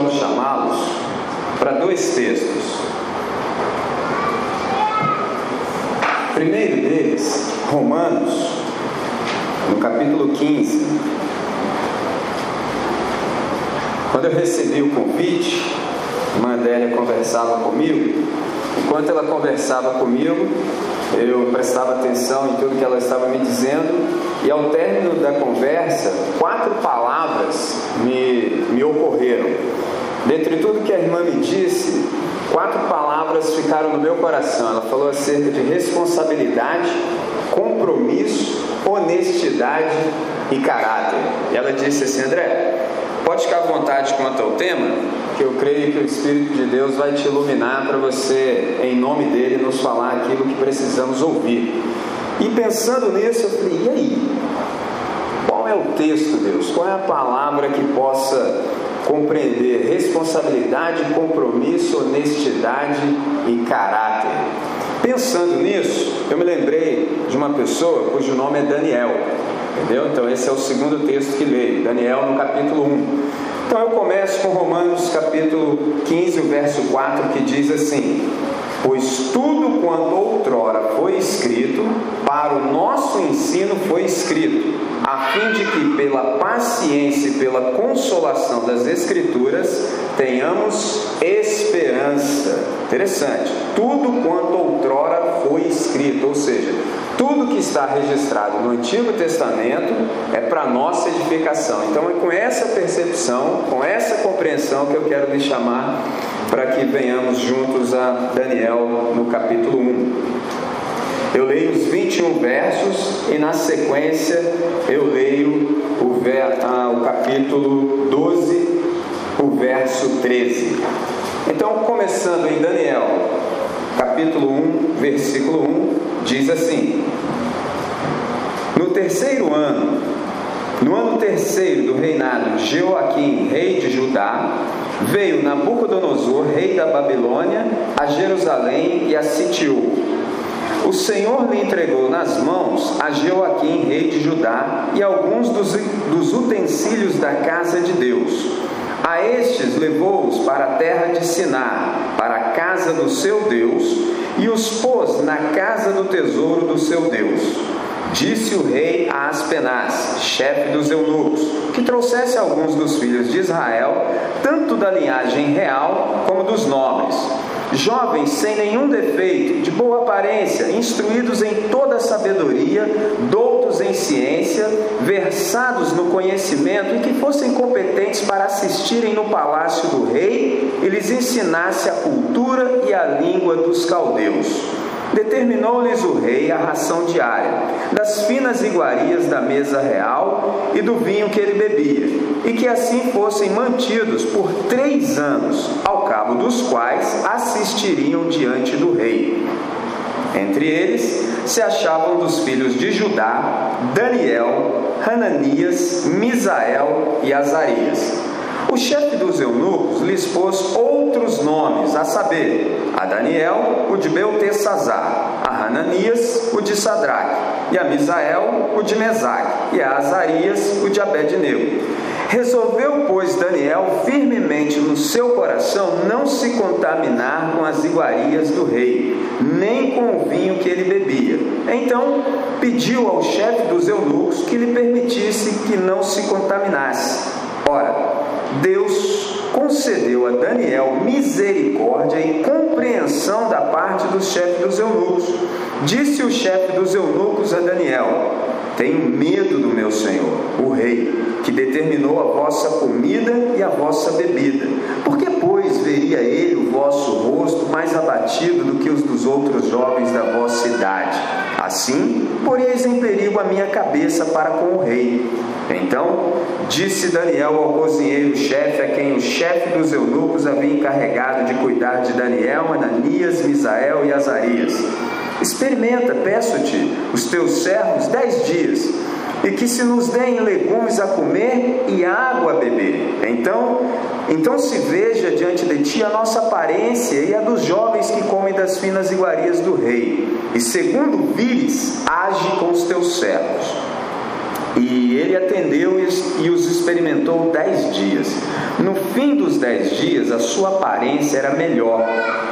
então chamá-los para dois textos. O primeiro deles, Romanos, no capítulo 15. Quando eu recebi o convite, a irmã Adélia conversava comigo. Enquanto ela conversava comigo, eu prestava atenção em tudo que ela estava me dizendo e ao término da conversa, quatro palavras me, me ocorreram. Dentre tudo que a irmã me disse, quatro palavras ficaram no meu coração. Ela falou acerca de responsabilidade, compromisso, honestidade e caráter. E ela disse assim: André, pode ficar à vontade quanto ao tema, que eu creio que o Espírito de Deus vai te iluminar para você, em nome dele, nos falar aquilo que precisamos ouvir. E pensando nisso, eu falei: e aí? Qual é o texto, Deus? Qual é a palavra que possa compreender responsabilidade, compromisso, honestidade e caráter? Pensando nisso, eu me lembrei de uma pessoa cujo nome é Daniel. Entendeu? Então, esse é o segundo texto que leio, Daniel no capítulo 1. Então, eu começo com Romanos capítulo 15, o verso 4, que diz assim: Pois tudo quanto outrora foi escrito, para o nosso ensino foi escrito, a fim de que, pela paciência e pela consolação das Escrituras, tenhamos esperança. Interessante. Tudo quanto outrora foi escrito, ou seja, tudo que está registrado no Antigo Testamento é para nossa edificação. Então é com essa percepção, com essa compreensão que eu quero lhe chamar para que venhamos juntos a Daniel no capítulo 1. Eu leio os 21 versos e na sequência eu leio o, ver, ah, o capítulo 12, o verso 13. Então, começando em Daniel, capítulo 1, versículo 1, diz assim: No terceiro ano, no ano terceiro do reinado de Joaquim, rei de Judá, veio Nabucodonosor, rei da Babilônia, a Jerusalém e a sitiou. O Senhor lhe entregou nas mãos a Joaquim, rei de Judá, e alguns dos, dos utensílios da casa de Deus. A estes levou-os para a terra de Sinar, para a casa do seu Deus, e os pôs na casa do tesouro do seu Deus. Disse o rei a Aspenaz, chefe dos eunucos, que trouxesse alguns dos filhos de Israel, tanto da linhagem real como dos nobres, jovens sem nenhum defeito, de boa aparência, instruídos em toda sabedoria, doutos em ciência, versados no conhecimento e que fossem competentes para assistirem no palácio do rei e lhes ensinasse a cultura e a língua dos caldeus. Determinou-lhes o rei a ração diária, das finas iguarias da mesa real e do vinho que ele bebia, e que assim fossem mantidos por três anos, ao cabo dos quais assistiriam diante do rei. Entre eles se achavam dos filhos de Judá Daniel, Hananias, Misael e Azarias. O chefe dos eunucos lhes pôs outros nomes, a saber, a Daniel, o de Beltesazar, a Hananias, o de Sadraque, e a Misael, o de Mesaque, e a Azarias, o de Abednego. Resolveu, pois, Daniel firmemente no seu coração não se contaminar com as iguarias do rei, nem com o vinho que ele bebia. Então pediu ao chefe dos eunucos que lhe permitisse que não se contaminasse. Ora, Deus concedeu a Daniel misericórdia e compreensão da parte do chefe dos eunucos. Disse o chefe dos eunucos a Daniel: Tenho medo do meu senhor, o rei, que determinou a vossa comida e a vossa bebida. Por que, pois, veria ele o vosso rosto mais abatido do que os dos outros jovens da vossa idade? Assim, poreis em perigo a minha cabeça para com o rei. Então disse Daniel ao cozinheiro-chefe, a quem o chefe dos eunucos havia encarregado de cuidar de Daniel, Ananias, Misael e Azarias: Experimenta, peço-te, os teus servos dez dias, e que se nos deem legumes a comer e água a beber. Então, então se veja diante de ti a nossa aparência e a dos jovens que comem das finas iguarias do rei. E segundo vires, age com os teus servos. E ele atendeu e os experimentou dez dias. No fim dos dez dias, a sua aparência era melhor.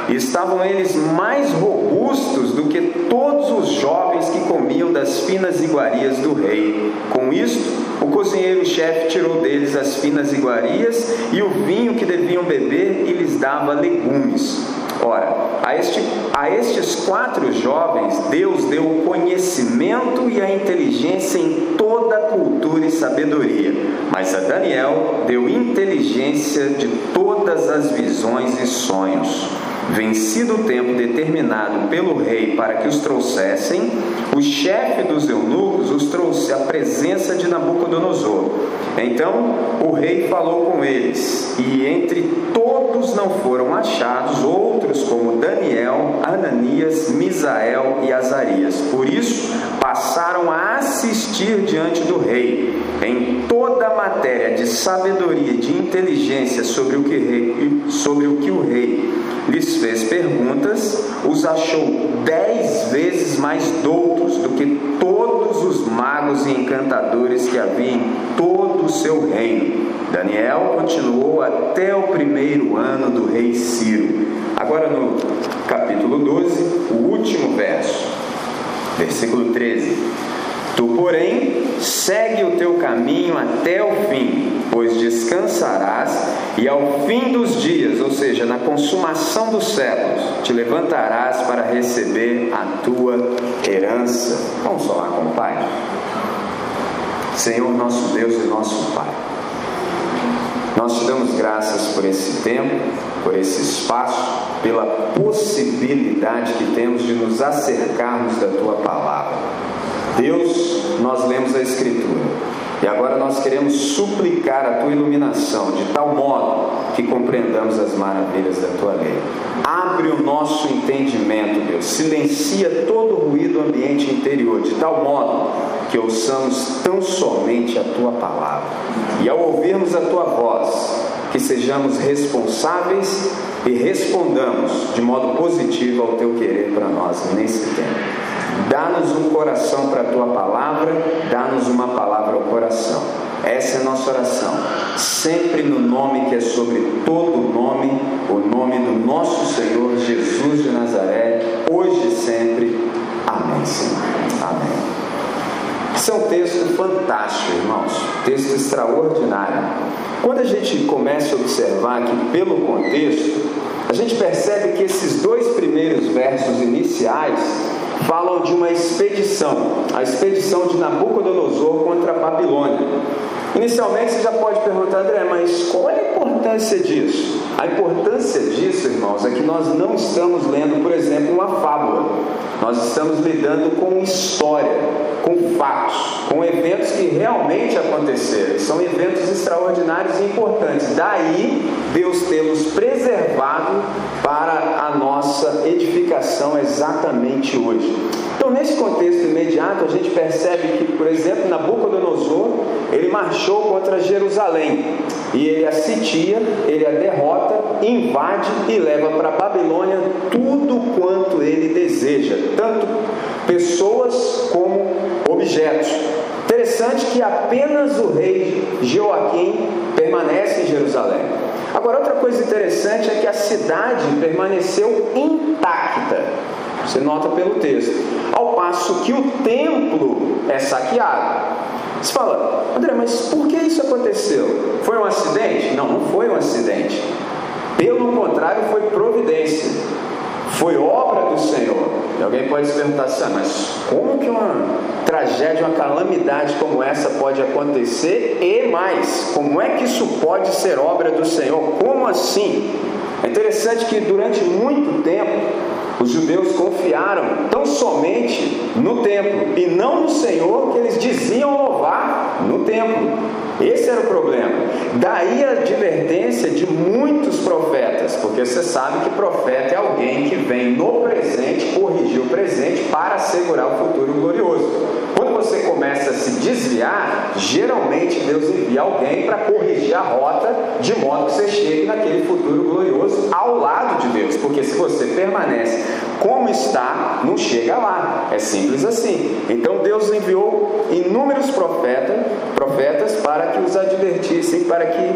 Estavam eles mais robustos do que todos os jovens que comiam das finas iguarias do rei. Com isto, o cozinheiro-chefe tirou deles as finas iguarias e o vinho que deviam beber e lhes dava legumes. Ora, a, este, a estes quatro jovens, Deus deu o conhecimento e a inteligência em toda a cultura e sabedoria, mas a Daniel deu inteligência de todas as visões e sonhos. Vencido o tempo determinado pelo rei para que os trouxessem, o chefe dos eunucos os trouxe à presença de Nabucodonosor. Então o rei falou com eles, e entre todos não foram achados outros como Daniel, Ananias, Misael e Azarias. Por isso passaram a assistir diante do rei em toda a matéria de sabedoria e de inteligência sobre o que, rei, sobre o, que o rei lhes fez perguntas, os achou dez vezes mais doutos do que todos os magos e encantadores que havia em todo o seu reino. Daniel continuou até o primeiro ano do rei Ciro. Agora no capítulo 12, o último verso, versículo 13. Tu, porém, segue o teu caminho até o fim, pois descansarás, e ao fim dos dias, ou seja, na consumação dos séculos, te levantarás para receber a tua herança. Vamos falar com o Pai? Senhor, nosso Deus e nosso Pai, nós te damos graças por esse tempo, por esse espaço, pela possibilidade que temos de nos acercarmos da tua palavra. Deus, nós lemos a Escritura e agora nós queremos suplicar a tua iluminação de tal modo que compreendamos as maravilhas da tua lei. Abre o nosso entendimento, Deus, silencia todo o ruído do ambiente interior, de tal modo que ouçamos tão somente a tua palavra. E ao ouvirmos a tua voz, que sejamos responsáveis e respondamos de modo positivo ao teu querer para nós nesse tempo. Dá-nos um coração para a tua palavra, dá-nos uma palavra ao coração. Essa é a nossa oração. Sempre no nome que é sobre todo nome, o nome do nosso Senhor Jesus de Nazaré, hoje e sempre. Amém, Senhor. Amém. Esse é um texto fantástico, irmãos. Texto extraordinário. Quando a gente começa a observar que, pelo contexto, a gente percebe que esses dois primeiros versos iniciais falam de uma expedição, a expedição de Nabucodonosor contra a Babilônia. Inicialmente você já pode perguntar, André, mas qual é a importância disso? A importância disso, irmãos, é que nós não estamos lendo, por exemplo, uma fábula. Nós estamos lidando com história, com fatos, com eventos que realmente aconteceram. São eventos extraordinários e importantes. Daí Deus tê-los preservado para a nossa edificação exatamente hoje. Então, nesse contexto imediato, a gente percebe que, por exemplo, Nabucodonosor, ele marchou contra Jerusalém e ele a sitia, ele a derrota, invade e leva para a Babilônia tudo quanto ele deseja, tanto pessoas como objetos. Interessante que apenas o rei Joaquim permanece em Jerusalém. Agora, outra coisa interessante é que a cidade permaneceu intacta. Você nota pelo texto. Ao passo que o templo é saqueado. Você fala, André, mas por que isso aconteceu? Foi um acidente? Não, não foi um acidente. Pelo contrário, foi providência. Foi obra do Senhor. E alguém pode se perguntar assim, ah, mas como que uma tragédia, uma calamidade como essa pode acontecer? E mais, como é que isso pode ser obra do Senhor? Como assim? É interessante que durante muito tempo os judeus confiaram tão somente no templo e não no Senhor que eles diziam louvar no templo. Esse era o problema. Daí a advertência de muitos profetas, porque você sabe que profeta é alguém que vem no presente corrigir o presente para assegurar o futuro glorioso. Quando você começa a se desviar, geralmente Deus envia alguém para corrigir a rota, de modo que você chegue naquele futuro glorioso ao lado de Deus. Porque se você permanece como está, não chega lá. É simples assim. Então Deus enviou inúmeros profetas, profetas para que os advertissem, para que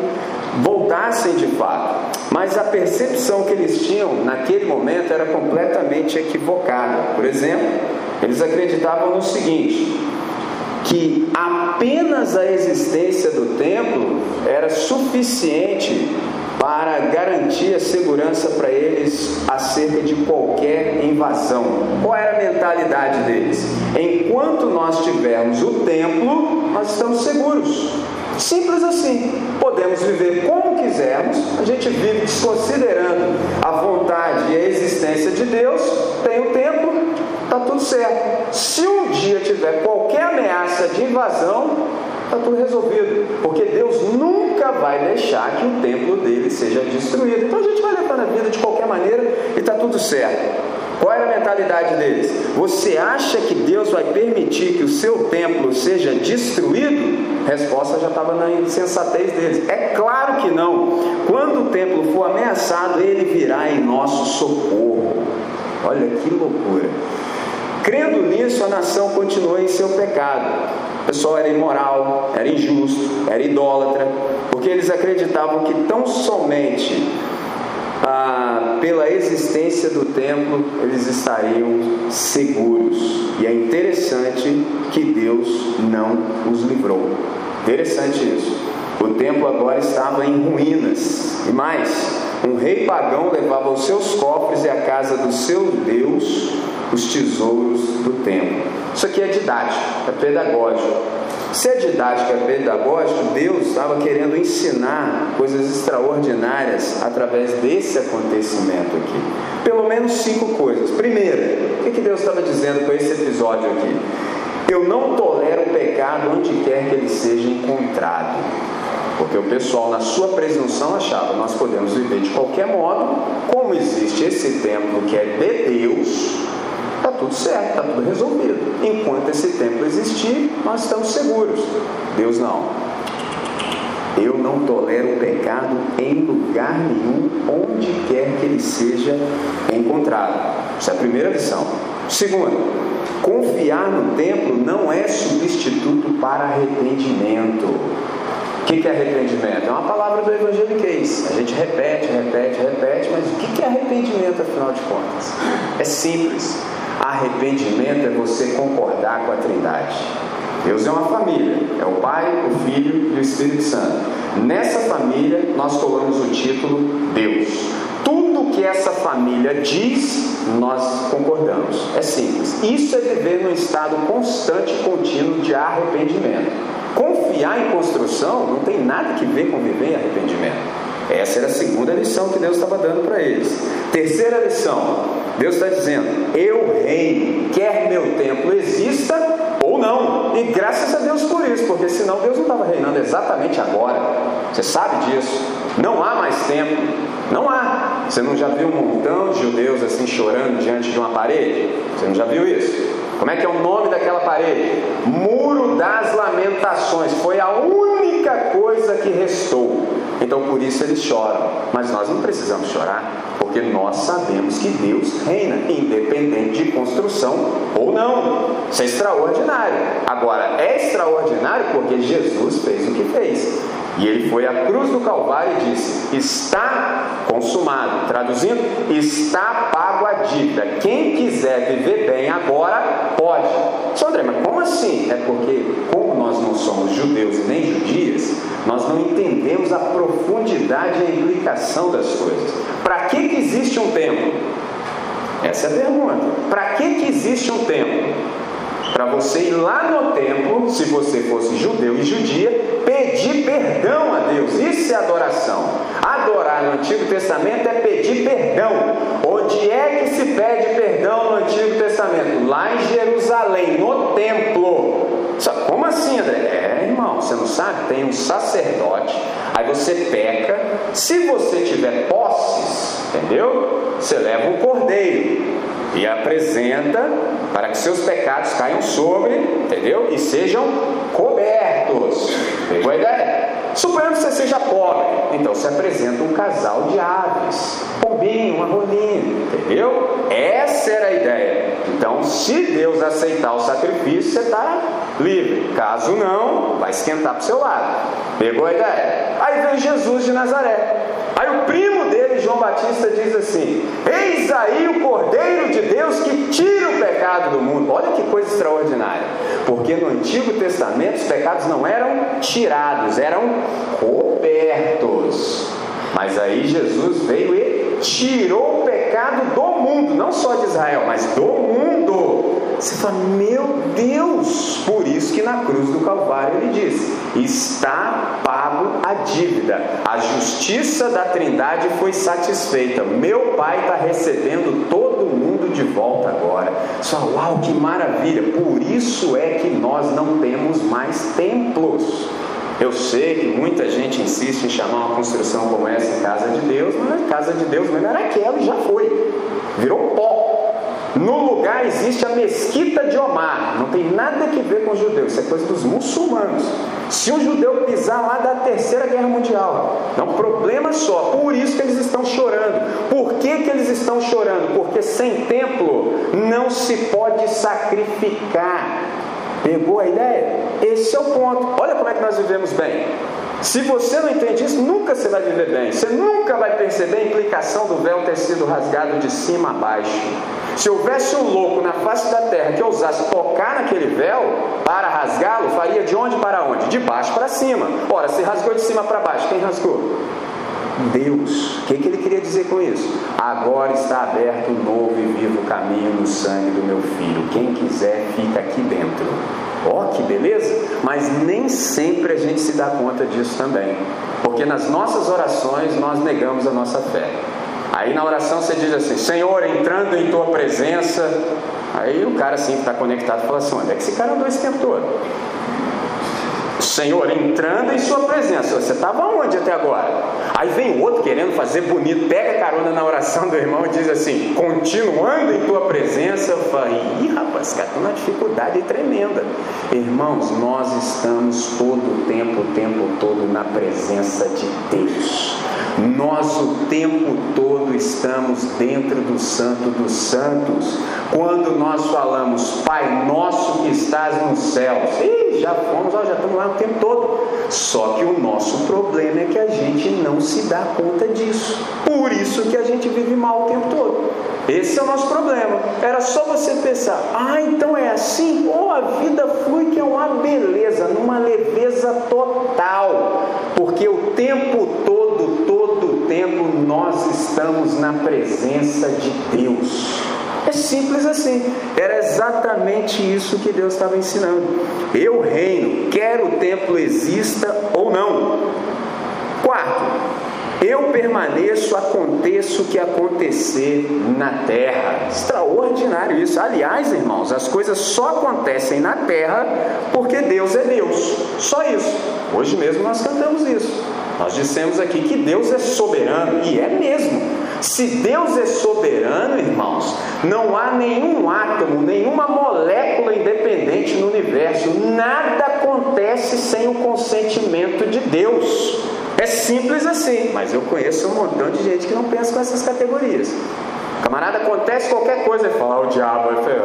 voltassem de fato. Mas a percepção que eles tinham naquele momento era completamente equivocada. Por exemplo, eles acreditavam no seguinte: que apenas a existência do templo era suficiente para garantir a segurança para eles acerca de qualquer invasão. Qual era a mentalidade deles? Enquanto nós tivermos o templo, nós estamos seguros. Simples assim. Podemos viver como quisermos, a gente vive desconsiderando a vontade e a existência de Deus, tem o templo, está tudo certo. Se um dia tiver qualquer ameaça de invasão, está tudo resolvido, porque Deus nunca vai deixar que o templo dele seja destruído. Então a gente vai levar na vida de qualquer maneira e está tudo certo. Qual era a mentalidade deles? Você acha que Deus vai permitir que o seu templo seja destruído? A resposta já estava na insensatez deles. É claro que não. Quando o templo for ameaçado, ele virá em nosso socorro. Olha que loucura. Crendo nisso, a nação continuou em seu pecado. O pessoal era imoral, era injusto, era idólatra, porque eles acreditavam que tão somente ah, pela existência do templo eles estariam seguros. E é interessante que Deus não os livrou. Interessante isso. O templo agora estava em ruínas. E mais, um rei pagão levava os seus cofres e a casa do seu Deus os tesouros do templo. Isso aqui é didático, é pedagógico. Se é didático, é pedagógico, Deus estava querendo ensinar coisas extraordinárias através desse acontecimento aqui. Pelo menos cinco coisas. Primeira, o que Deus estava dizendo com esse episódio aqui? Eu não tolero o pecado onde quer que ele seja encontrado. Porque o pessoal, na sua presunção, achava nós podemos viver de qualquer modo, como existe esse templo que é de Deus, está tudo certo, está tudo resolvido. Enquanto esse templo existir, nós estamos seguros. Deus não. Eu não tolero o pecado em lugar nenhum, onde quer que ele seja encontrado. Essa é a primeira lição. Segunda, confiar no templo não é substituto para arrependimento. O que é arrependimento? É uma palavra do evangeliquez. A gente repete, repete, repete, mas o que é arrependimento afinal de contas? É simples. Arrependimento é você concordar com a Trindade. Deus é uma família, é o Pai, o Filho e o Espírito Santo. Nessa família nós colocamos o título Deus. Tudo que essa família diz, nós concordamos. É simples. Isso é viver num estado constante e contínuo de arrependimento. Confiar em construção não tem nada que ver com viver em arrependimento. Essa era a segunda lição que Deus estava dando para eles. Terceira lição: Deus está dizendo: Eu reino, quer meu templo exista ou não. E graças a Deus por isso, porque senão Deus não estava reinando exatamente agora. Você sabe disso. Não há mais tempo. Não há. Você não já viu um montão de judeus assim chorando diante de uma parede? Você não já viu isso? Como é que é o nome daquela parede? Muro das Lamentações. Foi a única coisa que restou. Então por isso eles choram. Mas nós não precisamos chorar, porque nós sabemos que Deus reina, independente de construção ou não. Isso é extraordinário. Agora, é extraordinário porque Jesus fez o que fez. E ele foi à cruz do Calvário e disse: Está consumado. Traduzindo, está pago a dívida. Quem quiser viver bem agora, pode. Só André, mas como assim? É porque, como nós não somos judeus nem judias, nós não entendemos a profundidade e a implicação das coisas. Para que, que existe um templo? Essa é a pergunta. Para que, que existe um templo? Para você ir lá no templo, se você fosse judeu e judia, pedir perdão a Deus. Isso é adoração. Adorar no Antigo Testamento é pedir perdão. Onde é que se pede perdão no Antigo Testamento? Lá em Jerusalém, no templo. Como assim, André? É, irmão. você não sabe? Tem um sacerdote, aí você peca. Se você tiver posses, entendeu? Você leva um cordeiro e apresenta para que seus pecados caiam sobre, entendeu? E sejam cobertos. Pegou a ideia? Suponhamos que você seja pobre, então você apresenta um casal de aves, um pombinho, uma rolinha, entendeu? Essa era a ideia. Então, se Deus aceitar o sacrifício, você está livre. Caso não, vai esquentar para o seu lado. Pegou a ideia? Aí vem Jesus de Nazaré. Aí o primo Batista, diz assim: Eis aí o Cordeiro de Deus que tira o pecado do mundo. Olha que coisa extraordinária. Porque no Antigo Testamento os pecados não eram tirados, eram cobertos. Mas aí Jesus veio e tirou o pecado do mundo, não só de Israel, mas do mundo. Você fala, meu Deus! Por isso que na cruz do Calvário ele disse: está pago a dívida, a justiça da Trindade foi satisfeita. Meu Pai está recebendo todo mundo de volta agora. Só, uau, que maravilha! Por isso é que nós não temos mais templos. Eu sei que muita gente insiste em chamar uma construção como essa casa de Deus, mas a casa de Deus mesmo era aquela e já foi, virou pó. No lugar existe a mesquita de Omar, não tem nada a ver com os judeus, isso é coisa dos muçulmanos. Se um judeu pisar lá da terceira guerra mundial, é um problema só, por isso que eles estão chorando. Por que, que eles estão chorando? Porque sem templo não se pode sacrificar. Pegou a ideia? Esse é o ponto. Olha como é que nós vivemos bem. Se você não entende isso, nunca você vai viver bem. Você nunca vai perceber a implicação do véu ter sido rasgado de cima a baixo. Se houvesse um louco na face da terra que ousasse tocar naquele véu para rasgá-lo, faria de onde para onde? De baixo para cima. Ora, se rasgou de cima para baixo, quem rasgou? Deus. O que, que ele queria dizer com isso? Agora está aberto um novo e vivo caminho no sangue do meu filho. Quem quiser, fica aqui dentro. Ó, oh, que beleza! Mas nem sempre a gente se dá conta disso também. Porque nas nossas orações nós negamos a nossa fé. Aí na oração você diz assim: Senhor, entrando em tua presença. Aí o cara assim que está conectado fala assim: onde é que esse cara andou esse tempo todo? Senhor entrando em sua presença. Você estava onde até agora? Aí vem o outro querendo fazer bonito, pega carona na oração do irmão e diz assim: continuando em tua presença. Eu falei: ih, rapaz, cara, estou numa dificuldade tremenda. Irmãos, nós estamos todo o tempo, o tempo todo na presença de Deus. Nós o tempo todo estamos dentro do Santo dos Santos. Quando nós falamos, Pai nosso que estás nos céus, e já fomos, ó, já estamos lá o tempo todo. Só que o nosso problema é que a gente não se dá conta disso. Por isso que a gente vive mal o tempo todo. Esse é o nosso problema. Era só você pensar, ah, então é assim? Ou oh, a vida flui que é uma beleza, numa leveza total. Porque o tempo todo, tempo, nós estamos na presença de Deus. É simples assim. Era exatamente isso que Deus estava ensinando. Eu reino, quer o templo exista ou não. Quarto, eu permaneço, aconteça o que acontecer na terra. Extraordinário isso. Aliás, irmãos, as coisas só acontecem na terra porque Deus é Deus. Só isso. Hoje mesmo nós cantamos isso. Nós dissemos aqui que Deus é soberano, e é mesmo. Se Deus é soberano, irmãos, não há nenhum átomo, nenhuma molécula independente no universo. Nada acontece sem o consentimento de Deus. É simples assim, mas eu conheço um montão de gente que não pensa com essas categorias. Camarada, acontece qualquer coisa, ele fala, ah, o diabo, eu falei,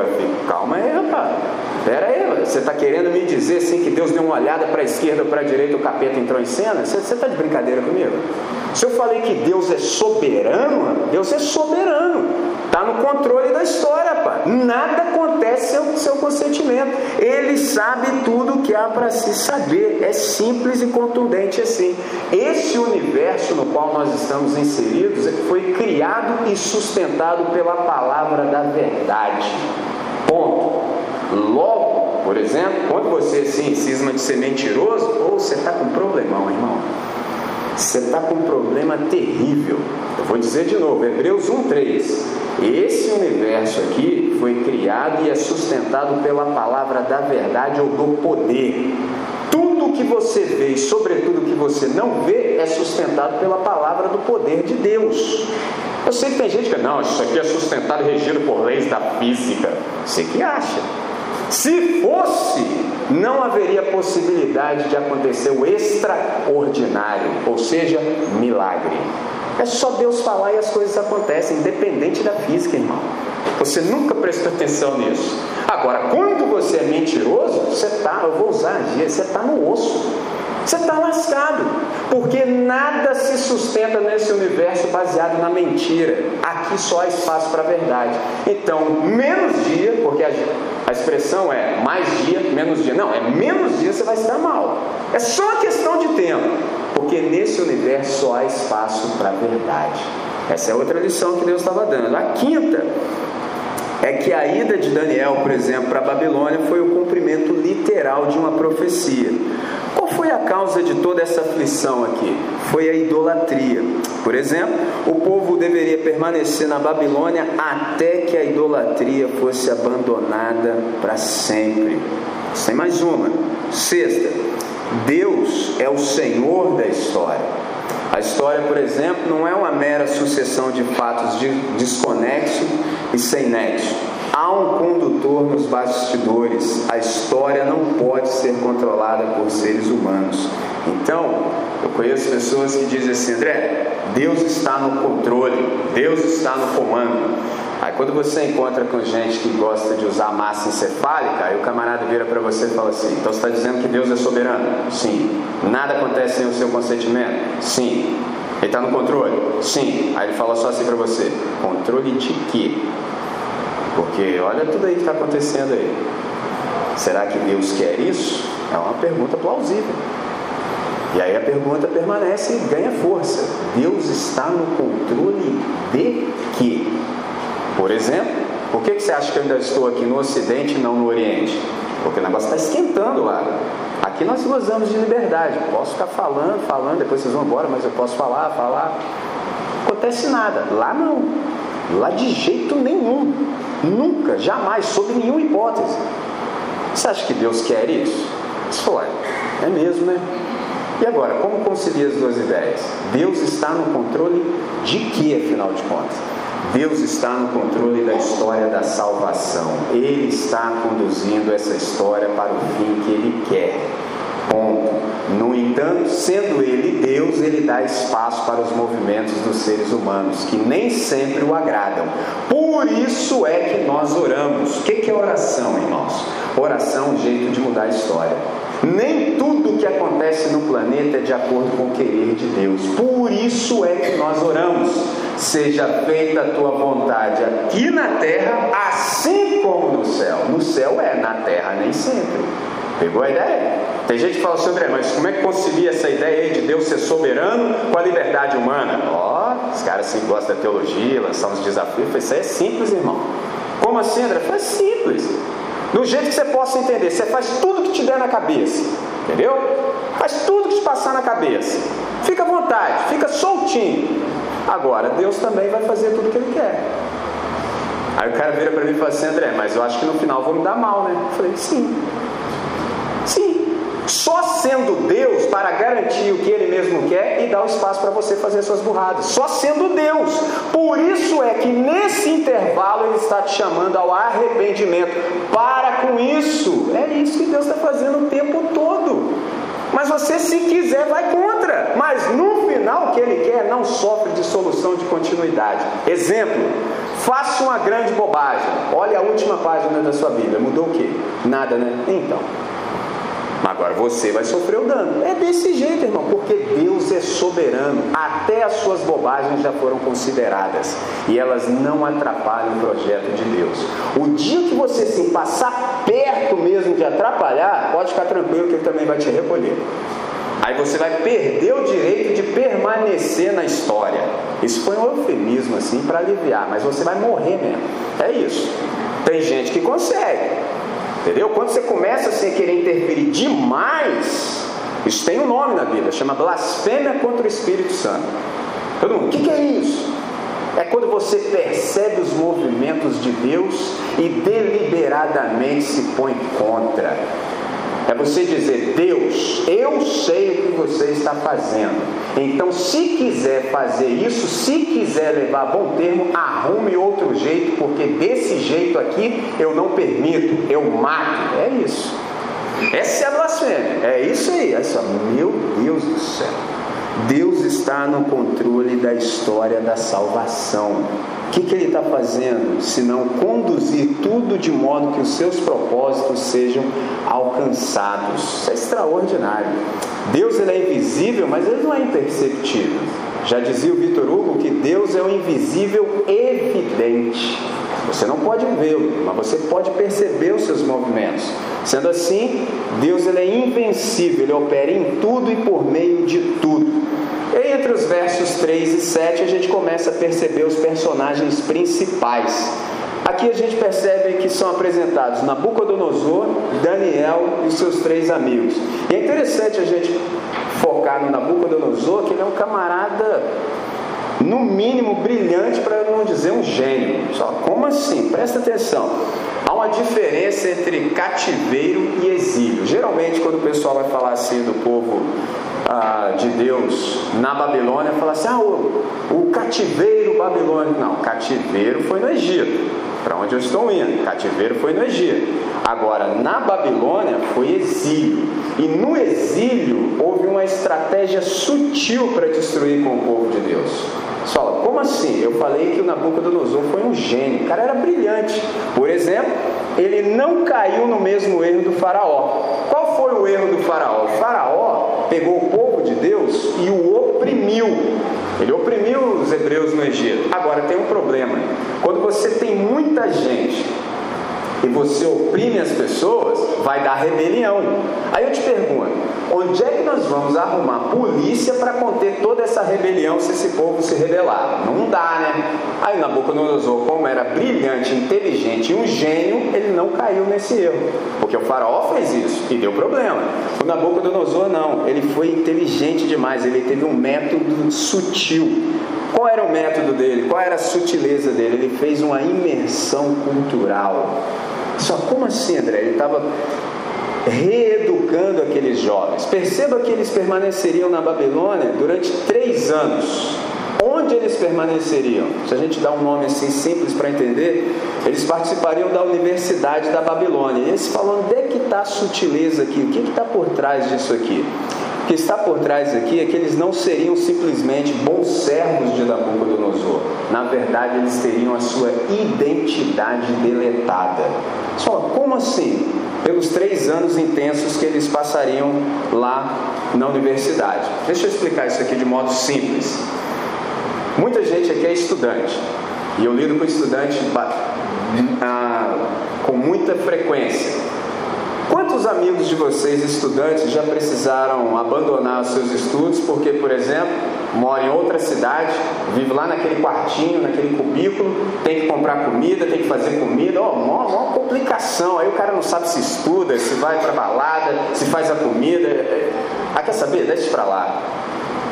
calma aí, rapaz. Pera aí, você está querendo me dizer assim que Deus deu uma olhada para a esquerda ou para a direita o capeta entrou em cena? Você está de brincadeira comigo? Se eu falei que Deus é soberano, Deus é soberano. Está no controle da história, pá. Nada acontece sem o seu consentimento. Ele sabe tudo o que há para se saber. É simples e contundente assim. Esse universo no qual nós estamos inseridos é foi criado e sustentado pela palavra da verdade. Ponto. Logo, por exemplo, quando você assim, cisma de ser mentiroso, ou você está com um problemão, irmão. Você está com um problema terrível. Eu vou dizer de novo, Hebreus 1,3. Esse universo aqui foi criado e é sustentado pela palavra da verdade ou do poder. Tudo que você vê e sobretudo que você não vê é sustentado pela palavra do poder de Deus. Eu sei que tem gente que não, isso aqui é sustentado e regido por leis da física. Você que acha. Se fosse, não haveria possibilidade de acontecer o extraordinário, ou seja, milagre. É só Deus falar e as coisas acontecem, independente da física, irmão. Você nunca prestou atenção nisso. Agora, quando você é mentiroso, você está, eu vou usar você está no osso. Você está lascado, porque nada se sustenta nesse universo baseado na mentira. Aqui só há espaço para a verdade. Então, menos dia, porque a, a, expressão é mais dia, menos dia. Não, é menos dia você vai estar mal. É só questão de tempo, porque nesse universo só há espaço para a verdade. Essa é outra lição que Deus estava dando. A quinta é que a ida de Daniel, por exemplo, para a Babilônia foi o cumprimento literal de uma profecia. Qual foi a causa de toda essa aflição aqui? Foi a idolatria. Por exemplo, o povo deveria permanecer na Babilônia até que a idolatria fosse abandonada para sempre. Sem mais uma. Sexta, Deus é o Senhor da história. A história, por exemplo, não é uma mera sucessão de fatos desconexos e sem nexo. Há um condutor nos bastidores. A história não pode ser controlada por seres humanos. Então, eu conheço pessoas que dizem assim: André, Deus está no controle, Deus está no comando. Aí quando você encontra com gente que gosta de usar massa encefálica, aí o camarada vira para você e fala assim: então você está dizendo que Deus é soberano? Sim. Nada acontece sem o seu consentimento? Sim. Ele está no controle? Sim. Aí ele fala só assim para você: controle de quê? Porque olha tudo aí que está acontecendo aí. Será que Deus quer isso? É uma pergunta plausível. E aí a pergunta permanece e ganha força. Deus está no controle de quê? Por exemplo, por que, que você acha que eu ainda estou aqui no Ocidente e não no Oriente? Porque o negócio está esquentando lá. Aqui nós gozamos de liberdade. Posso ficar falando, falando, depois vocês vão embora, mas eu posso falar, falar. Acontece nada. Lá não. Lá de jeito nenhum. Nunca, jamais, sob nenhuma hipótese. Você acha que Deus quer isso? Falou, é mesmo, né? E agora, como conciliar as duas ideias? Deus está no controle de que, afinal de contas? Deus está no controle da história da salvação. Ele está conduzindo essa história para o fim que ele quer. Ponto. No entanto, sendo ele Deus, ele dá espaço para os movimentos dos seres humanos, que nem sempre o agradam. Por isso é que nós oramos. O que é oração, irmãos? Oração é um jeito de mudar a história. Nem tudo que acontece no planeta é de acordo com o querer de Deus. Por isso é que nós oramos. Seja feita a tua vontade aqui na terra, assim como no céu. No céu é, na terra nem sempre. Pegou a ideia? Tem gente que fala assim, André, mas como é que concilia essa ideia aí de Deus ser soberano com a liberdade humana? Ó, oh, os caras assim gostam da teologia, lançar uns desafios. Isso é simples, irmão. Como assim, André? Foi simples. Do jeito que você possa entender. Você faz tudo que te der na cabeça. Entendeu? Faz tudo que te passar na cabeça. Fica à vontade, fica soltinho. Agora, Deus também vai fazer tudo o que Ele quer. Aí o cara vira para mim e fala assim, André, mas eu acho que no final vou me dar mal, né? Eu falei, sim. Sendo Deus para garantir o que Ele mesmo quer e dar o espaço para você fazer suas burradas. Só sendo Deus. Por isso é que nesse intervalo Ele está te chamando ao arrependimento. Para com isso. É isso que Deus está fazendo o tempo todo. Mas você, se quiser, vai contra. Mas no final, o que ele quer não sofre de solução de continuidade. Exemplo: faça uma grande bobagem. Olha a última página da sua Bíblia. Mudou o quê? Nada, né? Então. Agora você vai sofrer o dano. É desse jeito, irmão, porque Deus é soberano. Até as suas bobagens já foram consideradas e elas não atrapalham o projeto de Deus. O dia que você se passar perto mesmo de atrapalhar, pode ficar tranquilo que ele também vai te recolher. Aí você vai perder o direito de permanecer na história. Isso foi um eufemismo assim para aliviar, mas você vai morrer mesmo. É isso. Tem gente que consegue. Entendeu? Quando você começa assim, a querer interferir demais, isso tem um nome na Bíblia, chama blasfêmia contra o Espírito Santo. Todo mundo, o que, que é isso? É quando você percebe os movimentos de Deus e deliberadamente se põe contra. É você dizer, Deus, eu sei o que você está fazendo. Então, se quiser fazer isso, se quiser levar a bom termo, arrume outro jeito, porque desse jeito aqui eu não permito, eu mato. É isso. Essa é a blasfêmia. É isso aí. Só, meu Deus do céu. Deus está no controle da história da salvação. O que, que ele está fazendo? Se não conduzir tudo de modo que os seus propósitos sejam alcançados. Isso é extraordinário. Deus ele é invisível, mas ele não é imperceptível. Já dizia o Vitor Hugo que Deus é o invisível evidente. Você não pode vê-lo, mas você pode perceber os seus movimentos. Sendo assim, Deus ele é invencível, ele opera em tudo e por meio de tudo. Entre os versos 3 e 7 a gente começa a perceber os personagens principais. Aqui a gente percebe que são apresentados Nabucodonosor, Daniel e seus três amigos. E é interessante a gente focar no Nabucodonosor, que ele é um camarada no mínimo brilhante, para não dizer um gênio. Só como assim? Presta atenção. Há uma diferença entre cativeiro e exílio. Geralmente, quando o pessoal vai falar assim do povo ah, de Deus na Babilônia, fala assim: ah, o, o cativeiro babilônico. Não, cativeiro foi no Egito, para onde eu estou indo. Cativeiro foi no Egito. Agora, na Babilônia foi exílio. E no exílio houve uma estratégia sutil para destruir com o povo de Deus. Só, como assim? Eu falei que o Nabucodonosor foi um gênio, o cara era brilhante. Por exemplo, ele não caiu no mesmo erro do faraó. Qual foi o erro do faraó? O faraó pegou o povo de Deus e o oprimiu. Ele oprimiu os hebreus no Egito. Agora tem um problema. Quando você tem muita gente e você oprime as pessoas, vai dar rebelião. Aí eu te pergunto: onde é que nós vamos arrumar polícia para conter toda essa rebelião se esse povo se rebelar? Não dá, né? Aí Nabucodonosor, como era brilhante, inteligente e um gênio, ele não caiu nesse erro, porque o faraó fez isso e deu problema. O Nabucodonosor não, ele foi inteligente demais, ele teve um método sutil. Qual era o método dele? Qual era a sutileza dele? Ele fez uma imersão cultural. Só como assim, André? Ele estava reeducando aqueles jovens. Perceba que eles permaneceriam na Babilônia durante três anos. Onde eles permaneceriam? Se a gente dá um nome assim simples para entender, eles participariam da Universidade da Babilônia. E eles falam: onde é que está a sutileza aqui? O que está por trás disso aqui? Que está por trás aqui é que eles não seriam simplesmente bons servos de Nabucodonosor. Na verdade, eles teriam a sua identidade deletada. Só como assim? Pelos três anos intensos que eles passariam lá na universidade. Deixa eu explicar isso aqui de modo simples. Muita gente aqui é estudante. E eu lido com estudantes ah, com muita frequência. Quantos amigos de vocês, estudantes, já precisaram abandonar os seus estudos porque, por exemplo, mora em outra cidade, vive lá naquele quartinho, naquele cubículo, tem que comprar comida, tem que fazer comida, ó, oh, complicação. Aí o cara não sabe se estuda, se vai para balada, se faz a comida. Ah, quer saber? Deixa para lá.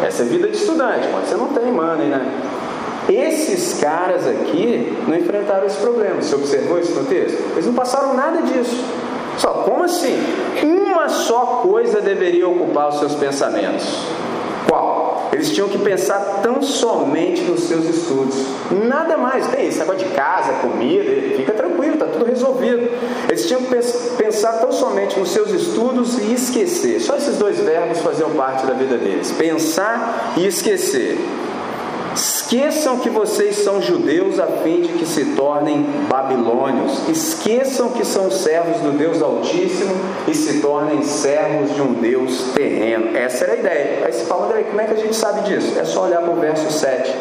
Essa é vida de estudante, você não tem money, né? Esses caras aqui não enfrentaram esse problema. Você observou isso no texto? Eles não passaram nada disso. Só, como assim? Uma só coisa deveria ocupar os seus pensamentos. Qual? Eles tinham que pensar tão somente nos seus estudos. Nada mais. Tem esse negócio de casa, comida, fica tranquilo, está tudo resolvido. Eles tinham que pensar tão somente nos seus estudos e esquecer. Só esses dois verbos faziam parte da vida deles: pensar e esquecer. Esqueçam que vocês são judeus a fim de que se tornem babilônios. Esqueçam que são servos do Deus Altíssimo e se tornem servos de um Deus terreno. Essa era a ideia. Aí se fala, André, como é que a gente sabe disso? É só olhar para o verso 7.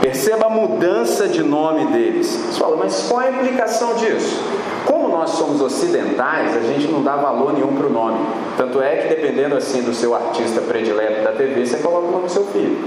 Perceba a mudança de nome deles. Você fala, mas qual é a implicação disso? Como nós somos ocidentais, a gente não dá valor nenhum para o nome. Tanto é que, dependendo assim do seu artista predileto da TV, você coloca o nome do seu filho.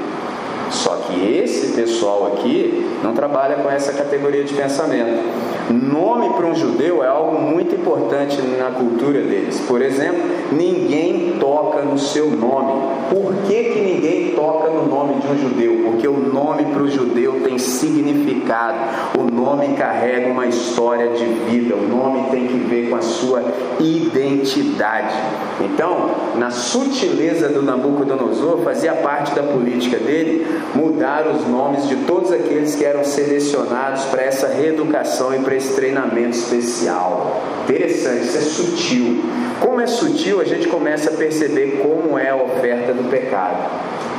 Só que esse pessoal aqui não trabalha com essa categoria de pensamento. Nome para um judeu é algo muito importante na cultura deles. Por exemplo, ninguém toca no seu nome. Por que, que ninguém toca no nome de um judeu, porque o nome para o judeu tem significado, o nome carrega uma história de vida, o nome tem que ver com a sua identidade. Então, na sutileza do Nabucodonosor, fazia parte da política dele mudar os nomes de todos aqueles que eram selecionados para essa reeducação e para esse treinamento especial. Interessante, isso é sutil. Como é sutil, a gente começa a perceber como é a oferta do pecado.